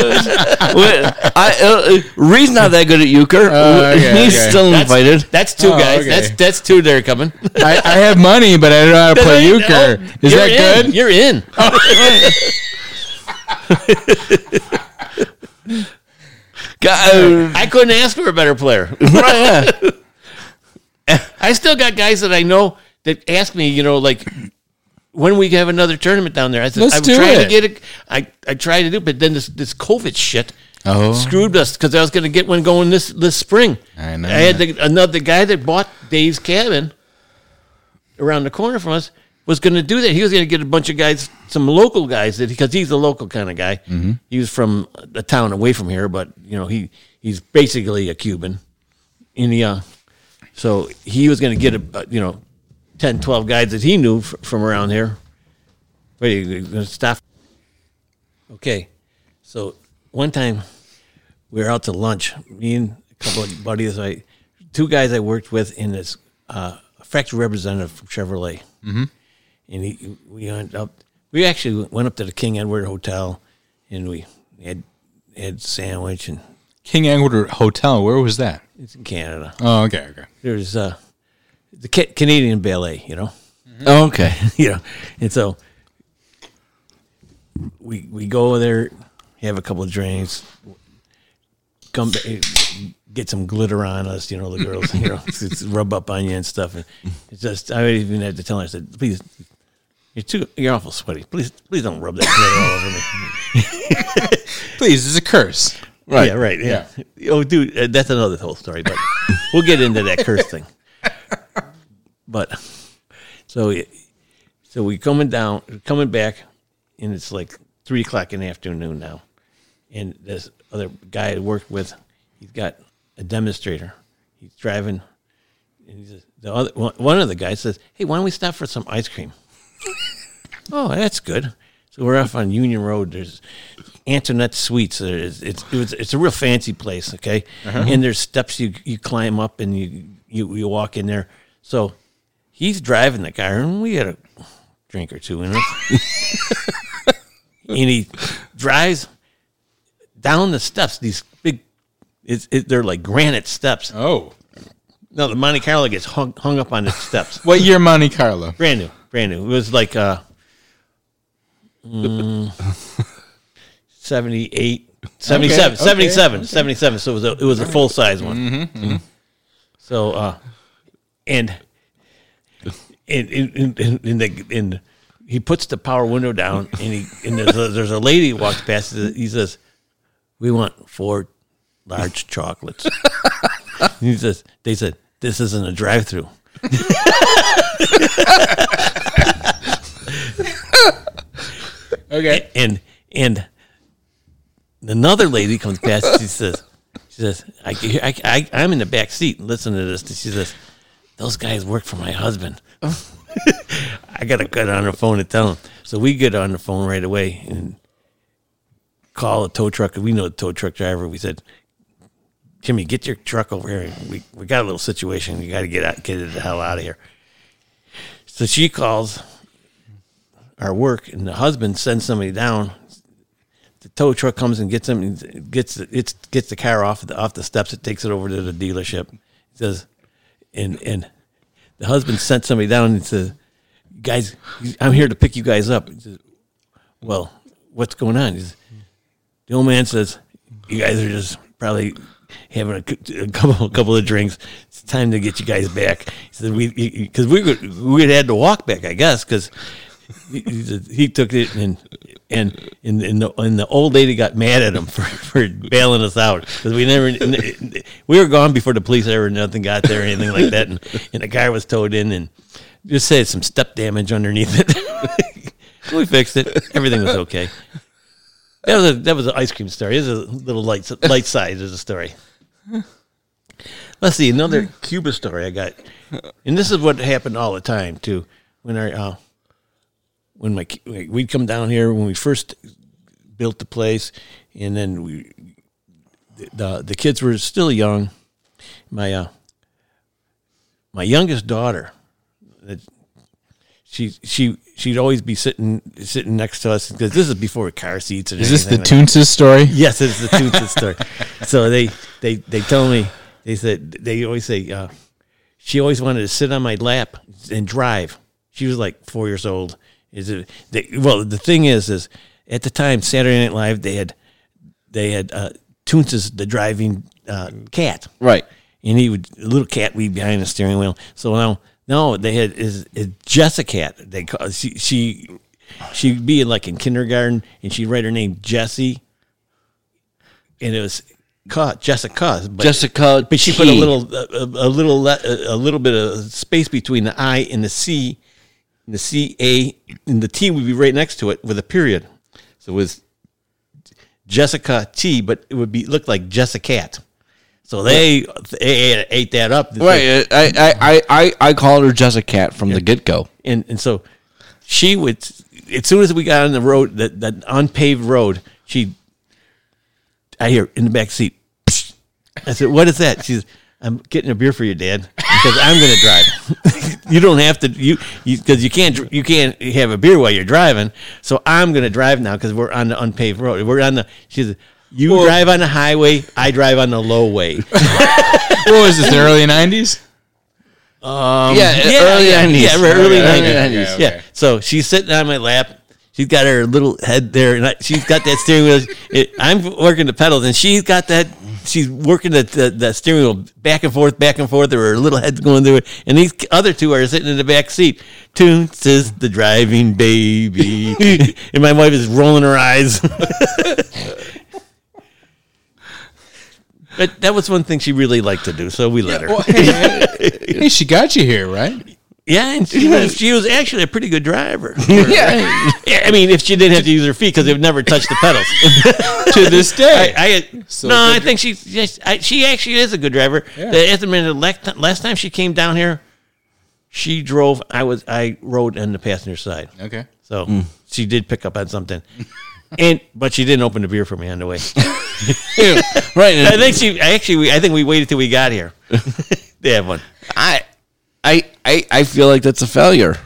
Well, I, uh, Reed's not that good at euchre. Oh, okay, He's okay. still That's- invited. That's two Oh, guys. okay. That's that's two that are coming. I, I have money, but I don't know how to play euchre. Oh, Is you're that in. good? You're in. God, I couldn't ask for a better player. right, yeah. I still got guys that I know that ask me, you know, like when we have another tournament down there. I said, Let's I'm do trying it. to get it. I I tried to do, it, but then this this COVID shit Oh. screwed us because I was going to get one going this this spring. I know I had the, another guy that bought Dave's cabin around the corner from us was going to do that. He was going to get a bunch of guys, some local guys, that because he's a local kind of guy. Mm-hmm. He was from a town away from here, but you know he he's basically a Cuban. In the, uh, so he was going to get a, a you know 10, 12 guys that he knew f- from around here. Wait, you gonna stop? Okay, so one time we were out to lunch. Me and a couple of buddies, I two guys I worked with in this uh, factory representative from Chevrolet, mm-hmm. and he we went up. We actually went up to the King Edward Hotel, and we had had sandwich, and King Edward Hotel. Where was that? It's in Canada. Oh, okay, okay. There's uh, the Ca- Canadian Ballet, you know. Oh, okay. you know, and so we we go there, have a couple of drinks, come back, get some glitter on us, you know, the girls, you know, it's, it's rub up on you and stuff, and it's just I even had to tell her, I said, please. You're too. You're awful sweaty. Please, please don't rub that glitter all over me. Please, it's a curse. Right. Yeah, right. Yeah. Oh, dude, uh, that's another whole story, but we'll get into that curse thing. But so, so we coming down, coming back, and it's like three o'clock in the afternoon now, and this other guy I worked with, he's got a demonstrator. He's driving, and he says, the other one one of the guys says, "Hey, why don't we stop for some ice cream?" oh, that's good. So we're off on Union Road. There's Antoinette Suites. There's, it's it was, it's a real fancy place, okay. And there's steps you you climb up and you you you walk in there. So he's driving the car, and we had a drink or two in us. and he drives down the steps. These big, it's it, they're like granite steps. Oh, No, the Monte Carlo gets hung hung up on the steps. what year Monte Carlo? brand new, brand new. It was like uh, mm, 78, 77, Okay, 77, okay. 77. So it was a, it was a full size one. Mm-hmm, mm-hmm. Mm-hmm. So, uh, and, and, and, and, and, the, and he puts the power window down and he, and there's a, there's a lady walks past. He says, we want four large chocolates. he says, they said, this isn't a drive through. Okay. and and another lady comes past. She says, "She says I, I, I I'm in the back seat. and Listen to this." She says, "Those guys work for my husband." I gotta get on the phone and tell him. So we get on the phone right away and call a tow truck. We know the tow truck driver. We said, "Jimmy, get your truck over here. We we got a little situation. You got to get out, get the hell out of here." So she calls our work, and the husband sends somebody down. The tow truck comes and gets him, and gets it's gets the car off the off the steps. It takes it over to the dealership. He says, and and the husband sent somebody down and says, "Guys, I'm here to pick you guys up." He says, "Well, what's going on?" He says, the old man says, "You guys are just probably having a, a couple a couple of drinks. It's time to get you guys back." He said, "We because we would- we had to walk back, I guess, because." He, he he took it and and and, the, and the old lady got mad at him for, for bailing us out because we never we were gone before the police ever nothing got there or anything like that and, and the car was towed in and just said some step damage underneath it. we fixed it. Everything was okay. That was a that was an ice cream story. Is a little light light side of the story. Let's see another Cuba story I got, and this is what happened all the time too. When our uh, when my we'd come down here when we first built the place, and then we the the kids were still young. My uh, my youngest daughter, she she she'd always be sitting sitting next to us because this is before car seats. And Is this the like Toonces story? Yes, it's the Toonces story. So they they they tell me they said they always say uh, she always wanted to sit on my lap and drive. She was like four years old. Is it? They, well, the thing is, is at the time Saturday Night Live they had they had uh, Toonces the driving uh, cat Right. and he would a little cat weed behind the steering wheel. So now, no, they had is, is Jessica. They call she she she'd be like in kindergarten, and she'd write her name Jessie, and it was caught Jessica. But, Jessica but she put a T. little a, a, a little a, a little bit of space between the I and the C, and the C A and the T would be right next to it with a period. So it was Jessica T, but it would be look like Jessica Cat. So they, they ate, that up. Right. I, I, I, I, I called her Jessica Cat from the get go. and and so she would as soon as we got on the road that that unpaved road she i hear in the back seat "Psst." i said what is that she's i'm getting a beer for you dad because i'm going to drive you don't have to you because you, can't you can't have a beer while you're driving so i'm going to drive now because we're on the unpaved road we're on the she said you drive on the highway i drive on the low way What was this? The early '90s? Um, yeah, yeah, early yeah, 90s. yeah, early Early 90s. 90s. Yeah, Yeah. So she's sitting on my lap. She's got her little head there, and I, she's got that steering wheel. It, I'm working the pedals, and she's got that. She's working the, the, the steering wheel back and forth, back and forth. Or her little head's going through it, and these other two are sitting in the back seat. Toons is the driving baby, and my wife is rolling her eyes. but that was one thing she really liked to do, so we let her. Well, hey, hey, she got you here, right? Yeah, and she was, she was actually a pretty good driver. Yeah. Yeah, I mean, if she didn't have to use her feet because they've never touched the pedals. to this day. I, I So no, I think she yes, I, she actually is a good driver. Yeah. The, at the minute, last, last time she came down here, she drove. I was I rode on the passenger side, okay. so hmm. she did pick up on something. And but she didn't open the beer for me on the way. right. I think she. I actually. we- I think we waited till we got here. they have one. I, I, I, I feel like that's a failure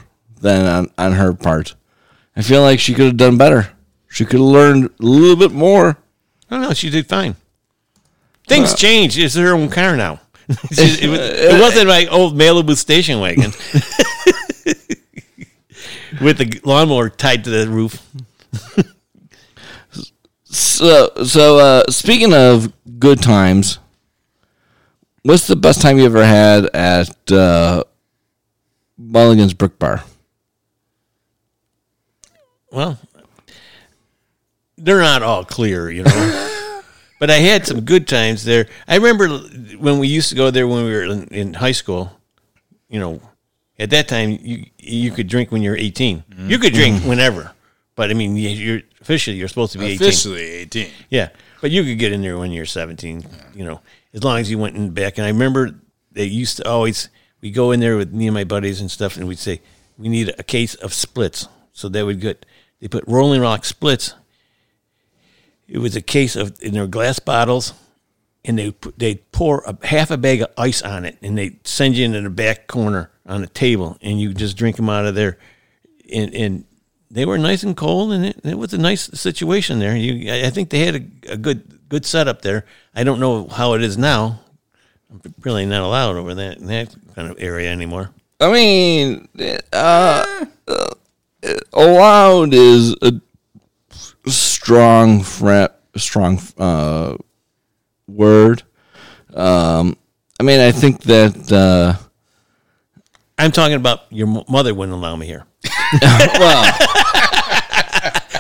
then on, on her part. I feel like she could have done better. She could have learned a little bit more. Oh know. she did fine. Things changed. It's her own car now. It, was, it wasn't my old Malibu station wagon with the lawnmower tied to the roof. So, so uh, speaking of good times, what's the best time you ever had at uh, Mulligan's Brick Bar? Well, they're not all clear, you know. but I had some good times there. I remember when we used to go there when we were in, in high school. You know, at that time you you could drink when you're 18. You could drink whenever, but I mean, you- you're officially you're supposed to be Officially 18. Yeah, but you could get in there when you're 17. You know, as long as you went in back. And I remember they used to always we go in there with me and my buddies and stuff, and we'd say we need a case of splits. So they would get they put Rolling Rock splits. It was a case of in their glass bottles, and they they pour a half a bag of ice on it, and they send you into the back corner on a table, and you just drink them out of there, and and they were nice and cold, and it, it was a nice situation there. You, I think they had a, a good good setup there. I don't know how it is now. I'm really not allowed over that in that kind of area anymore. I mean, uh, uh, allowed is a strong, fra- strong uh, word. Um, I mean, I think that. Uh, I'm talking about your mother wouldn't allow me here. well,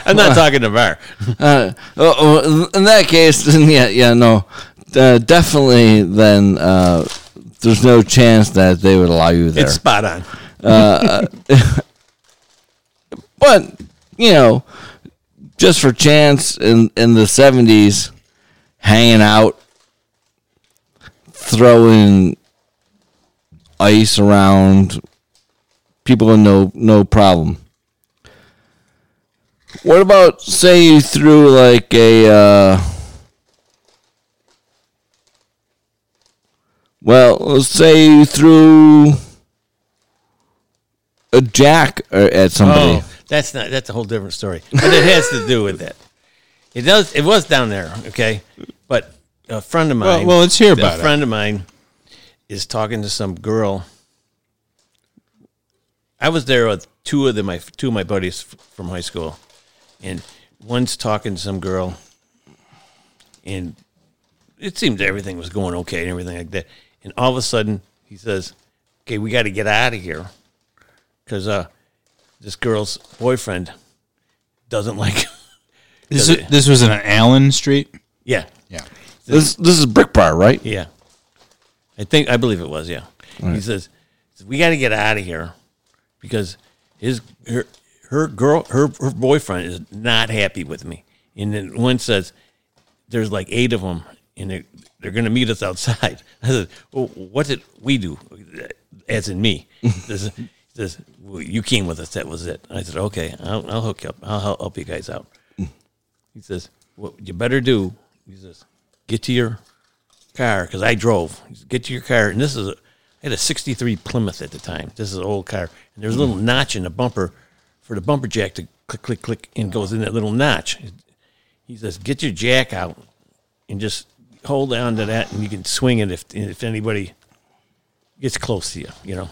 I'm not talking to her. uh, oh, oh, in that case, then yeah, yeah, no, uh, definitely. Then uh, there's no chance that they would allow you there. It's spot on. Uh, but you know, just for chance in in the seventies, hanging out, throwing ice around, people with no no problem. What about say you threw like a uh, well, let's say you threw a jack uh, at somebody. Oh, that's not. That's a whole different story. But it has to do with it. It does. It was down there, okay. But a friend of mine. well, let's hear about a it. friend of mine is talking to some girl. I was there with two of the, my two of my buddies from high school, and one's talking to some girl, and it seemed everything was going okay and everything like that. And all of a sudden, he says, "Okay, we got to get out of here because uh, this girl's boyfriend doesn't like." This, is- this was on Allen Street. yeah, Yeah. This this is Brick Bar, right? yeah. I think I believe it was. Yeah. He says, "We got to get out of here because his her her girl her her boyfriend is not happy with me." And then one says, "There's like eight of them, and they're they're going to meet us outside." I said, "Well, what did we do?" As in me. He says, well, "You came with us. That was it." I said, "Okay, I'll, I'll hook you up. I'll help- help you guys out." He says, "What you better do?" He says, "Get to your car because I drove. He said, Get to your car, and this is a, I had a '63 Plymouth at the time. This is an old car, and there's a little mm. notch in the bumper for the bumper jack to click, click, click, and goes in that little notch. He says, "Get your jack out and just hold on to that, and you can swing it if if anybody gets close to you." You know,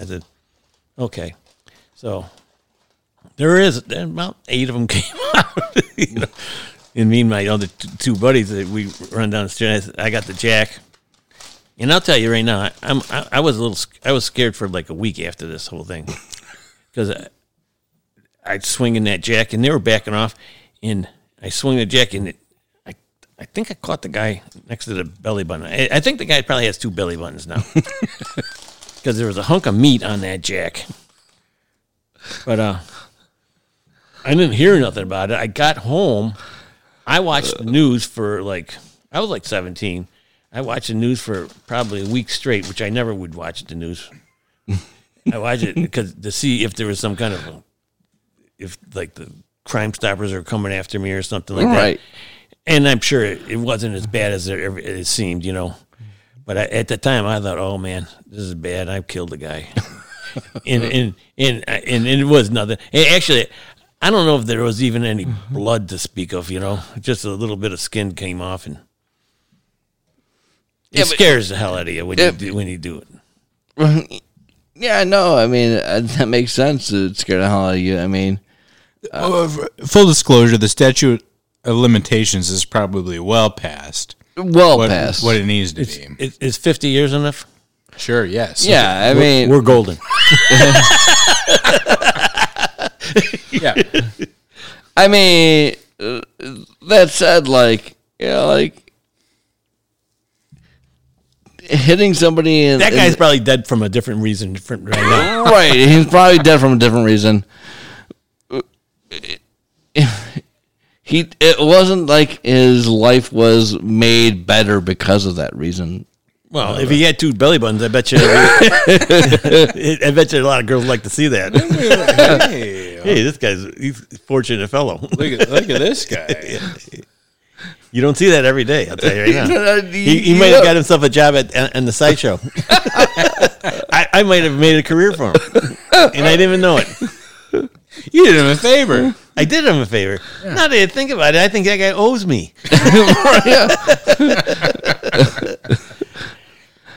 I said, "Okay." So there is about eight of them came out. you know, and me and my other two buddies that we run down the street. I, said, I got the jack, and I'll tell you right now, I, I'm I, I was a little I was scared for like a week after this whole thing because I'd swing in that jack, and they were backing off, and I swung the jack, and it, I I think I caught the guy next to the belly button. I, I think the guy probably has two belly buttons now because there was a hunk of meat on that jack. But uh, I didn't hear nothing about it. I got home. I watched the news for like I was like 17. I watched the news for probably a week straight, which I never would watch the news. I watched it because to see if there was some kind of if like the Crime Stoppers are coming after me or something like Right. that. And I'm sure it, it wasn't as bad as it, ever, it seemed, you know. But I, at the time, I thought, "Oh man, this is bad. I've killed a guy." and, and and and it was nothing. And actually, I don't know if there was even any blood to speak of. You know, just a little bit of skin came off, and it Yeah, scares the hell out of you when you do, when you do it. Yeah, no, I mean uh, that makes sense. It scared the hell out of you. I mean, Uh, full disclosure: the statute of limitations is probably well past well what, past. what it needs to be. Is, is fifty years enough? Sure. Yes. yeah, I mean, We're golden. Yeah. I mean, uh, that said, like, you know, like hitting somebody in That in- guy's probably dead from a different reason different right now. right. He's probably dead from a different reason. He it wasn't like his life was made better because of that reason. Well, if he had two belly buttons, I bet you. I bet you a lot of girls like to see that. hey, hey, this guy's he's a fortunate fellow. look at look at this guy. You don't see that every day. I'll tell you right now. He, he might have got himself a job at on the sideshow. I, I might have made a career for him, and I didn't even know it. You did him a favor. I did him a favor. Now that I think about it, I think that guy owes me.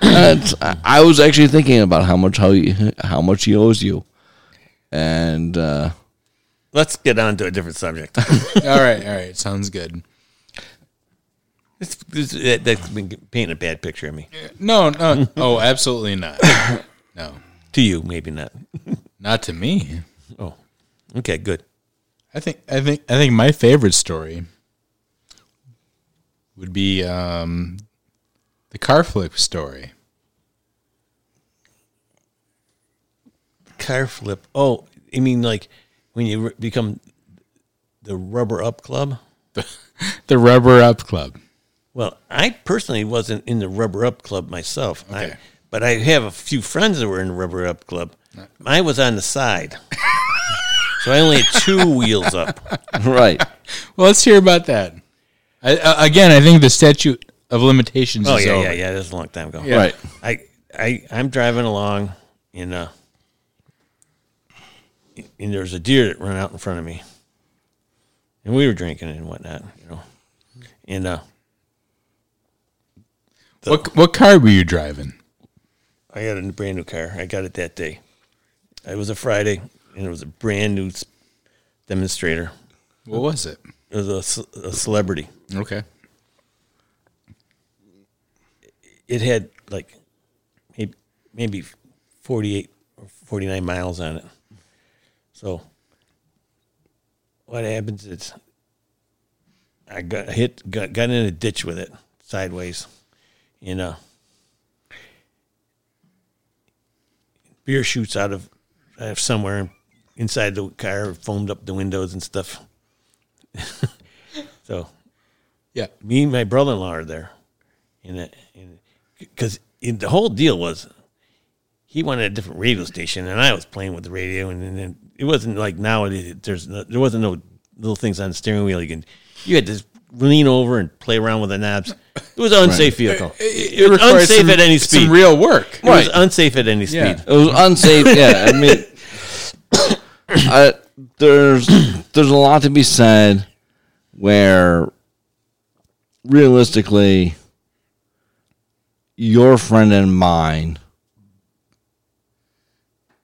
That's- I I was actually thinking about how much how you, how much he owes you, and uh, Let's get on to a different subject. all right. All right. Sounds good. This, this, that, that's been painting a bad picture of me. No. No. Oh, absolutely not. No. To you, maybe not. Not to me. Oh, okay, good. I think I think I think my favorite story would be um, the car flip story. car flip. Oh, you mean like when you re- become the rubber up club? The Rubber Up Club. Well, I personally wasn't in the rubber up club myself. I, Okay. but I have a few friends that were in the rubber up club. I was on the side. So I only had two wheels up. right. Well, let's hear about that. I, uh, again, I think the statute of limitations Oh is yeah, over. yeah, yeah. That's a long time ago. Yeah. Right. I, I, I'm driving along, and uh, and there's a deer that ran out in front of me, and we were drinking and whatnot, you know, and uh, What what car were you driving? I got a brand new car. I got it that day. It was a Friday, and it was a brand new demonstrator. What was it? It was a a, celebrity. Okay. It had like maybe, maybe 48 or 49 miles on it. So what happens is I got hit, got, got in a ditch with it sideways. You uh, know, beer shoots out of, out of somewhere inside the car, foamed up the windows and stuff. so Yeah. me and my brother-in-law are there, and uh, because the whole deal was he wanted a different radio station, and I was playing with the radio, and, and then it wasn't like nowadays. There's no, there wasn't no little things on the steering wheel. You can you had to lean over and play around with the knobs. It was an unsafe vehicle. It, was unsafe some- at any speed. Some real work. it was unsafe at any speed. Yeah. It was unsafe. Yeah, I mean, I, there's there's a lot to be said where realistically, your friend and mine,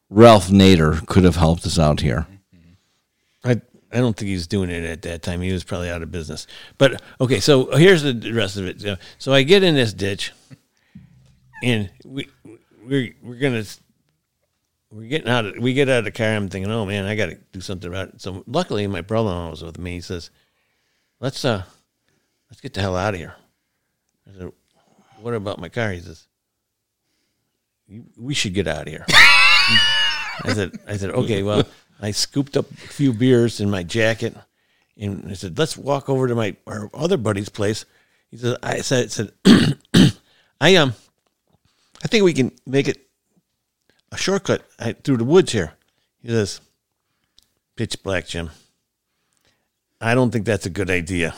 Ralph Nader, could have helped us out here. I I don't think he was doing it at that time. He was probably out of business. But okay, so here's the rest of it. So- So I get in this ditch, and we we're we're gonna we're getting out of we get out of the car. I'm thinking, oh man, I got to do something about it. So luckily, my brother-in-law was with me. He says, let's uh let's get the hell out of here. I said, what about my car? He says, we should get out of here. I said, I said, okay, well, I scooped up a few beers in my jacket, and I said, let's walk over to my our other buddy's place. He said, I said, said, I um, I think we can make it a shortcut uh, through the woods here. He says, pitch black, Jim. I don't think that's a good idea.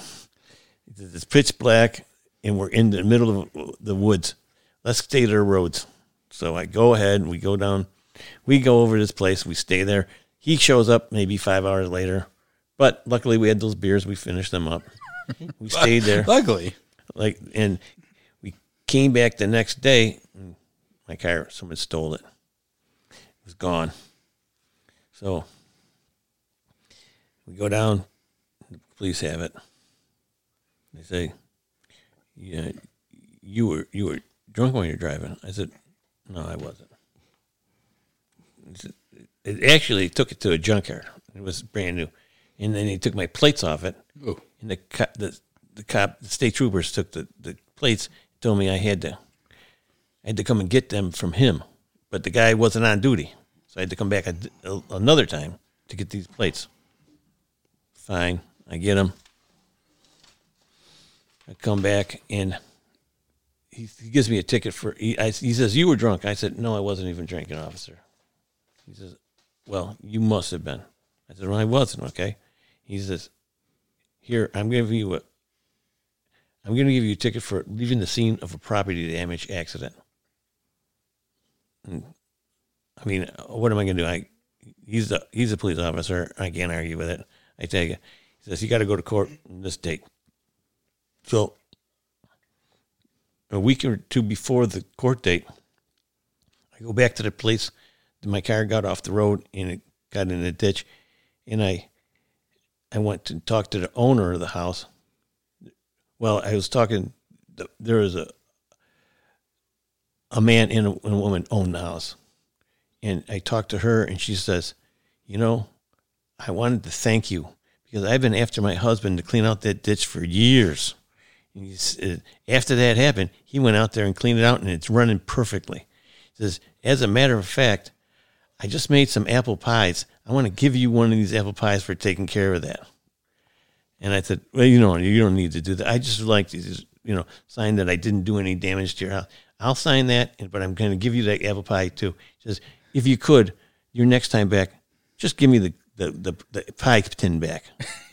It's pitch black, and we're in the middle of the woods. Let's stay to the roads. So I go ahead, and we go down, we go over to this place, we stay there. He shows up maybe five hours later, but luckily we had those beers, we finished them up. We stayed there, Luckily. like, and we came back the next day. My car, someone stole it. Was gone. So we go down. The police have it. They say, "Yeah, you were you were drunk when you're driving." I said, "No, I wasn't." Said- It actually took it to a junkyard. It was brand new, and then he took my plates off it. Ooh. And the cop, the, the cop, the state troopers took the, the plates. Told me I had to, I had to come and get them from him, but the guy wasn't on duty, so I had to come back a, a- another time to get these plates. Fine, I get them. I come back and he, he gives me a ticket for. He, I, he says you were drunk. I said no, I wasn't even drinking, officer. He says, well, you must have been. I said, well, I wasn't. Okay. He says, here, I'm give you a, I'm going to give you a ticket for leaving the scene of a property damage accident. And, I mean, what am I going to do? I, he's the he's a police officer. I can't argue with it. I take it. He says you got to go to court on this date. So a week or two before the court date, I go back to the place. My car got off the road and it got in a ditch, and I I went to talk to the owner of the house. Well, I was talking. There was a a man and a, and a woman owned the house, and I talked to her, and she says, "You know, I wanted to thank you because I've been after my husband to clean out that ditch for years. Said, after that happened, he went out there and cleaned it out, and it's running perfectly." He says, "As a matter of fact." I just made some apple pies. I want to give you one of these apple pies for taking care of that. And I said, well, you know, you don't need to do that. I just like to, just, you know, sign that I didn't do any damage to your house. I'll sign that, but I'm going to give you that apple pie too. He says, if you could, your next time back, just give me the, the, the, the pie tin back.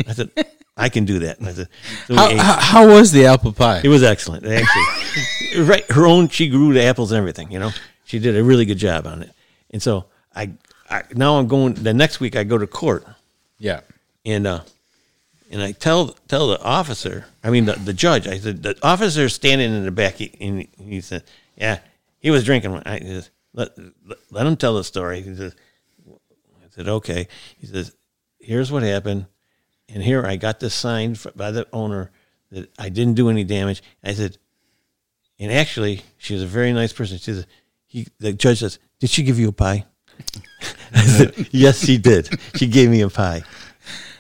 I said, I can do that. And I said, so How, how, how was the apple pie? it was excellent, actually. right, her own. She grew the apples and everything. You know, she did a really good job on it. And so I, I now I'm going. The next week I go to court, yeah. and uh, and I tell tell the officer. I mean the, the judge. I said the officer's standing in the back, he, and he- said, "Yeah, he was drinking." one." I he says, let, let let him tell the story. He says, "I said okay." He says, "Here's what happened." and here I got this signed by the owner that I didn't do any damage. I said, and actually, she was a very nice person. She says, he, the judge says, did she give you a pie? I said, yes, she did. She gave me a pie.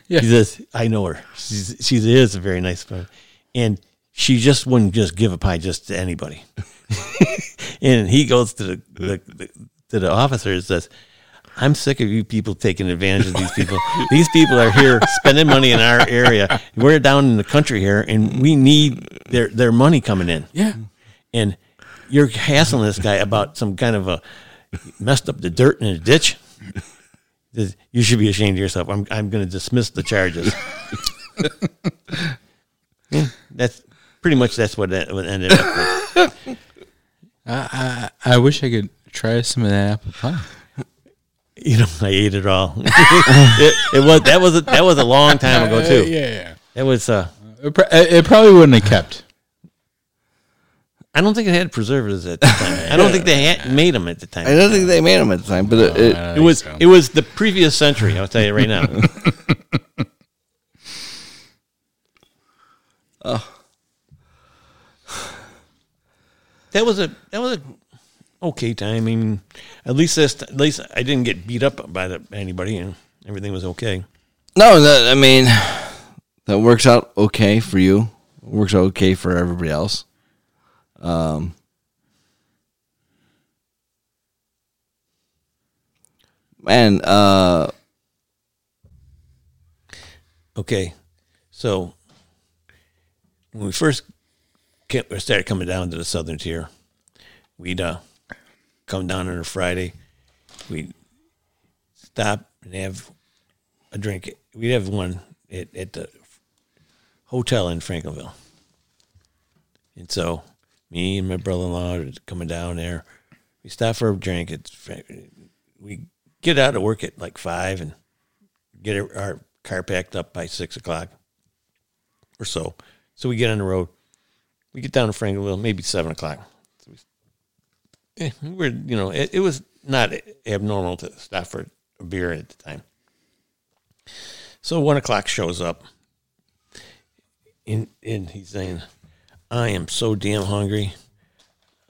Yeah. He says, I know her. She's, she is a very nice person. And she just wouldn't just give a pie just to anybody. and he goes to the, the, the to the officer and says, I'm sick of you people taking advantage of these people. these people are here spending money in our area. We're down in the country here, and we need their their money coming in. Yeah. And you're hassling this guy about some kind of a messed up the dirt in a ditch. You should be ashamed of yourself. I'm I'm going to dismiss the charges. yeah, that's pretty much that's what that what ended up with. I, I, I wish I could try some of that apple pie. You know, I ate it all. it, it was that was a, that was a long time ago too. yeah, yeah. It was. Uh, It, it probably wouldn't have kept. I don't think it had preservatives at the time. I don't think they had made them at the time. I don't think they made them at the time, but it, it, It was it was the previous century. I'll tell you right now. That was a that was a okay time. I mean, at least this at least I didn't get beat up by the, anybody, and everything was okay. no. That I mean, that works out okay for you. Works out okay for everybody else. Um, and uh, Okay, so when we first started coming down to the southern tier, we'd uh, come down on a Friday. We'd stop and have a drink. We'd have one at, at the hotel in Franklinville. And so me and my brother-in-law are coming down there. We stop for a drink. We get out of work at like five and get our car packed up by six o'clock or so. So we get on the road. We get down to Franklinville, maybe seven o'clock. So we, eh, we're you know it, it was not abnormal to stop for a beer at the time. So one o'clock shows up, and and he's saying, "I am so damn hungry.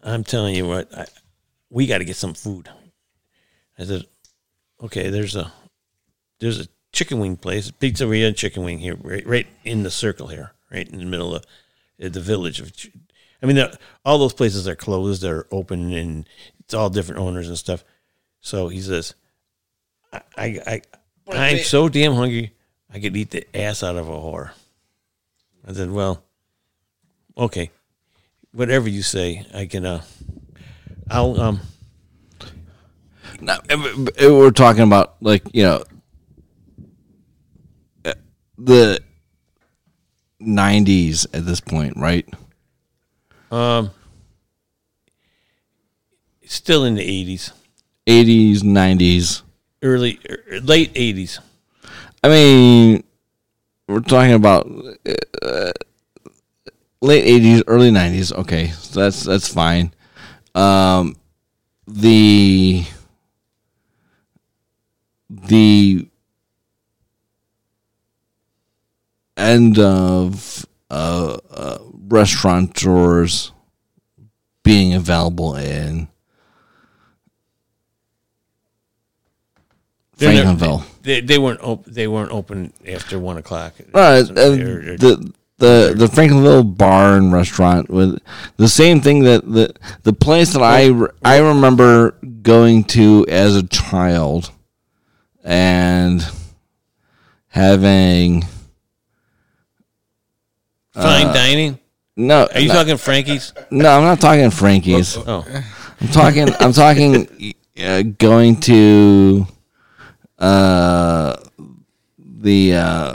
I'm telling you what, I, we got to get some food." I said, "Okay, there's a there's a chicken wing place, pizzeria and chicken wing here, right, right in the circle here, right in the middle of the village of. I mean, all those places are closed, they're open, and it's all different owners and stuff. So he says, "I, I, I I'm so damn hungry, I could eat the ass out of a whore." I said, "Well, okay, whatever you say, I can. uh I'll um." no, it- it- we're talking about like you know uh, the '90s at this point, right? Um, still in the eighties, '80s, '90s. early, er, late eighties. I mean, we're talking about uh, late '80s, early '90s. Okay, so that's that's fine. Um, the the end of uh, uh, restaurateurs being available in They're never- Franklinville. They, they weren't op- they weren't open after one o'clock. Right, Or- and or- the the the Franklinville Bar and Restaurant with the same thing that the the place that I re- I remember going to as a child and having Fine dining. no Are you no, talking Frankie's? no I'm not talking Frankie's Oh, I'm talking I'm talking uh, going to uh the uh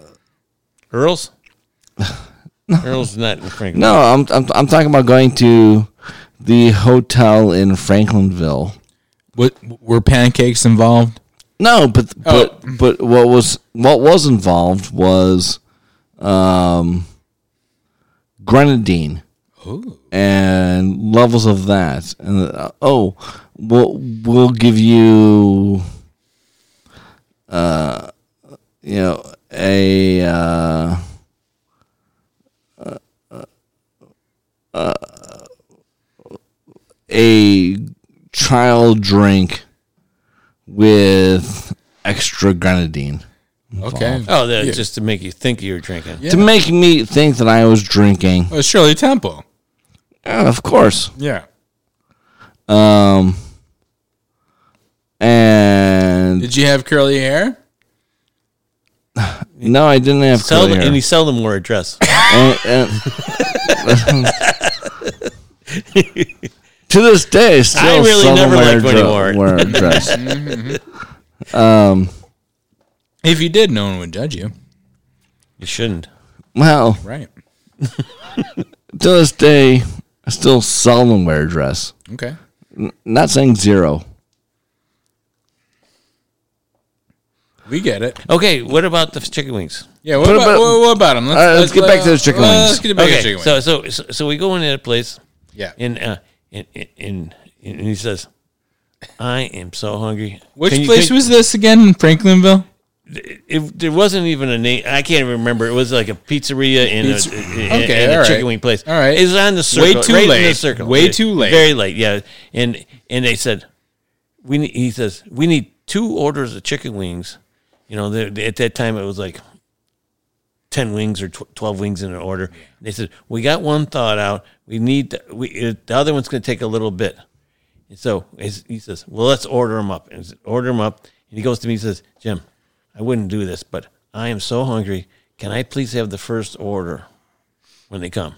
Earl's. Earl's not in Frankie's. No, I'm, I'm I'm talking about going to the hotel in Franklinville. What were pancakes involved? No, but Oh. but but what was what was involved was um grenadine Oh, and levels of that. And uh, oh, we'll we'll give you uh you know a uh a child drink with extra grenadine okay. Oh, that just to make you think you were drinking. to make me think that I was drinking. Oh, Shirley Temple. Yeah, of course. Yeah. Um, and Did you have curly hair? no, I didn't have Seldom, curly hair. and he seldom wore a dress. and, and to this day, still I really seldom never wear, liked when he dre- wore it. wear a dress. Mm-hmm. Um, If you did, no one would judge you. You shouldn't. well, Right. to this day, I still seldom wear a dress. Okay. Not saying zero. We get it. Okay, what about the chicken wings? Yeah. What What about, about- what, what about them? Let's, All right, let's get back to those chicken wings. Let's get back to Okay, chicken wings. so, so so so we go into a place, yeah. and uh, and, and and he says, "I am so hungry." Which Can you- place can- was this again? In Franklinville. It, there wasn't even a name. I can't even remember. It was like a pizzeria and Pizza- a, okay, and, and a right. chicken wing place. All right. it was on the circle. Way too right In the late. circle. Way too late. Very late. Yeah, and and they said, we need, he says we need two orders of chicken wings. You know, they- they- at that time it was like ten wings or tw- twelve wings in an order. They said we got one thought out. We need the, we it, the other one's going to take a little bit. And so he says, "Well, let's order them up." And said, order them up. And he goes to me. He says, "Jim, I wouldn't do this, but I am so hungry. Can I please have the first order when they come?"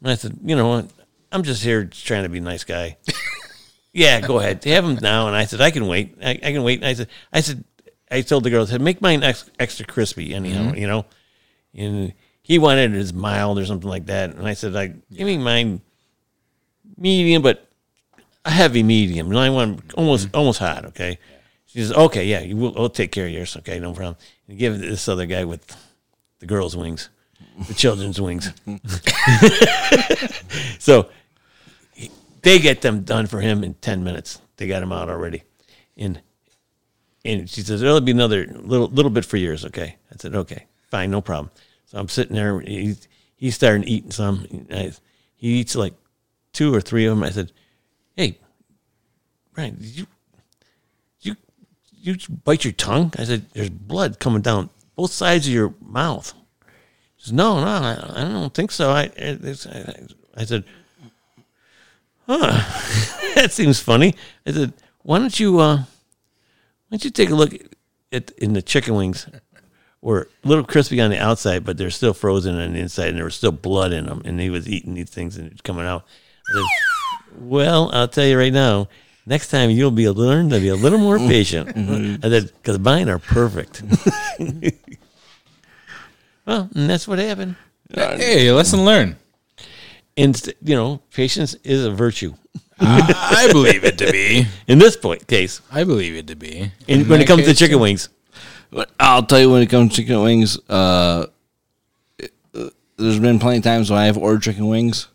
And I said, "You know what? I'm just here trying to be a nice guy." yeah, go ahead. Have them now. And I said, "I can wait. I, I can wait." And I said, "I said." I told the girl, I said, make mine ex- extra crispy, anyhow, mm-hmm. you know? And he wanted it as mild or something like that. And I said, like, give me mine medium, but a heavy medium. And I want almost mm-hmm. almost hot, okay? She says, okay, yeah, you will, we'll take care of yours, okay, no problem. And give this other guy with the girls' wings, the children's wings. so he- they get them done for him in 10 minutes. They got him out already. And and she says, There'll be another little little bit for yours, okay? I said, Okay, fine, no problem. So I'm sitting there, he's, he's starting eating some. I, he eats like two or three of them. I said, Hey, Brian, did you you bite your tongue? I said, There's blood coming down both sides of your mouth. He says, No, no, I, I don't think so. I, I, I said, Huh, that seems funny. I said, Why don't you uh why don't you take a look at in the chicken wings? Were a little crispy on the outside, but they're still frozen on the inside, and there was still blood in them. And he was eating these things and it's coming out. I said, "Well, I'll tell you right now. Next time you'll be learn to be a little more patient." I said, "Because mine are perfect." well, and that's what happened. Hey, lesson learned. And you know, patience is a virtue I believe it to be. in this point case. I believe it to be. And In when it that comes to chicken wings, But I'll tell you when it comes to chicken wings, uh, it- uh, there's been plenty of times when I have ordered chicken wings,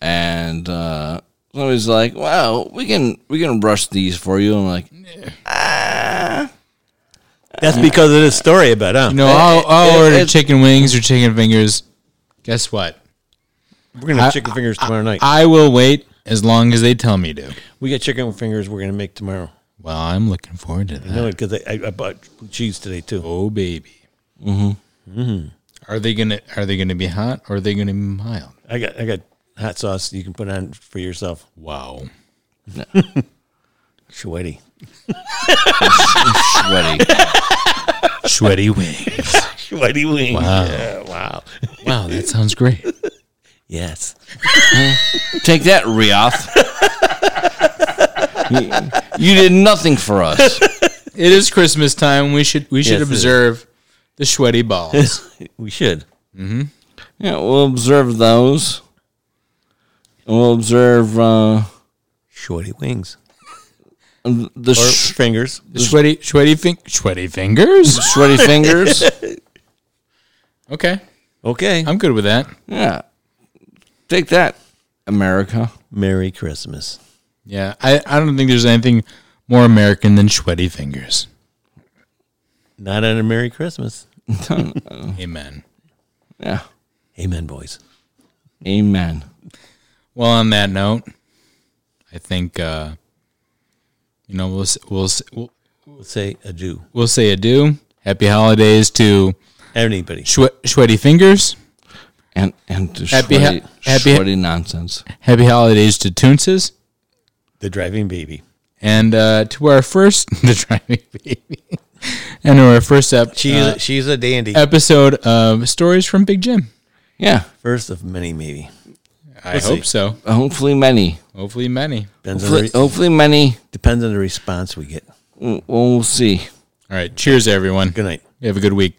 and uh, somebody's like, "Wow, we can we can rush these for you." I'm like, ah. that's because of this story about huh? You know, I'll, I'll it- order it- chicken wings or chicken fingers. Guess what? We're gonna have chicken fingers tomorrow night. I will wait as long as they tell me to. we got chicken fingers we're gonna make tomorrow. Well, I'm looking forward to I know that. it because I, I, I bought cheese today too. Oh, baby. Mm-hmm. Mm-hmm. Are they gonna Are they gonna be hot or are they gonna be mild? I got I got hot sauce you can put on for yourself. Wow. Sweaty. Sweaty. Sweaty wings. Sweaty wings. Wow. Yeah, wow. Wow, that sounds great. Yes. Take that, Rioth. you, you did nothing for us. It is Christmas time. We should we should Yes, it is. observe the sweaty balls. We should. Mm-hmm. Yeah, we'll observe those. And we'll observe uh, Shorty wings. the Or sh- fingers. The sweaty sweaty fin- sweaty fingers. sweaty fingers. Okay, Okay. I'm good with that. Yeah. Take that, America. Merry Christmas. Yeah, I, I don't think there's anything more American than sweaty fingers. Not on a Merry Christmas. Amen. Yeah. Amen, boys. Amen. Well, on that note, I think uh, you know we'll we'll we'll, We'll say adieu. we'll say adieu. Happy holidays to Anybody. Shwe- sweaty fingers. And and to Happy ha- happy- sweaty nonsense. Happy holidays to Toonces. The driving baby. And uh, to our first the driving baby, and to our first ep- She's uh, she's a dandy. episode of stories from Big Jim. Yeah. First of many, maybe. I We'll hope see. so. Hopefully many. Hopefully, many. Depends on, the Hopefully, re- hopefully many. depends on the response we get. We'll we'll see. All right. Cheers, everyone. Good night. You have a good week.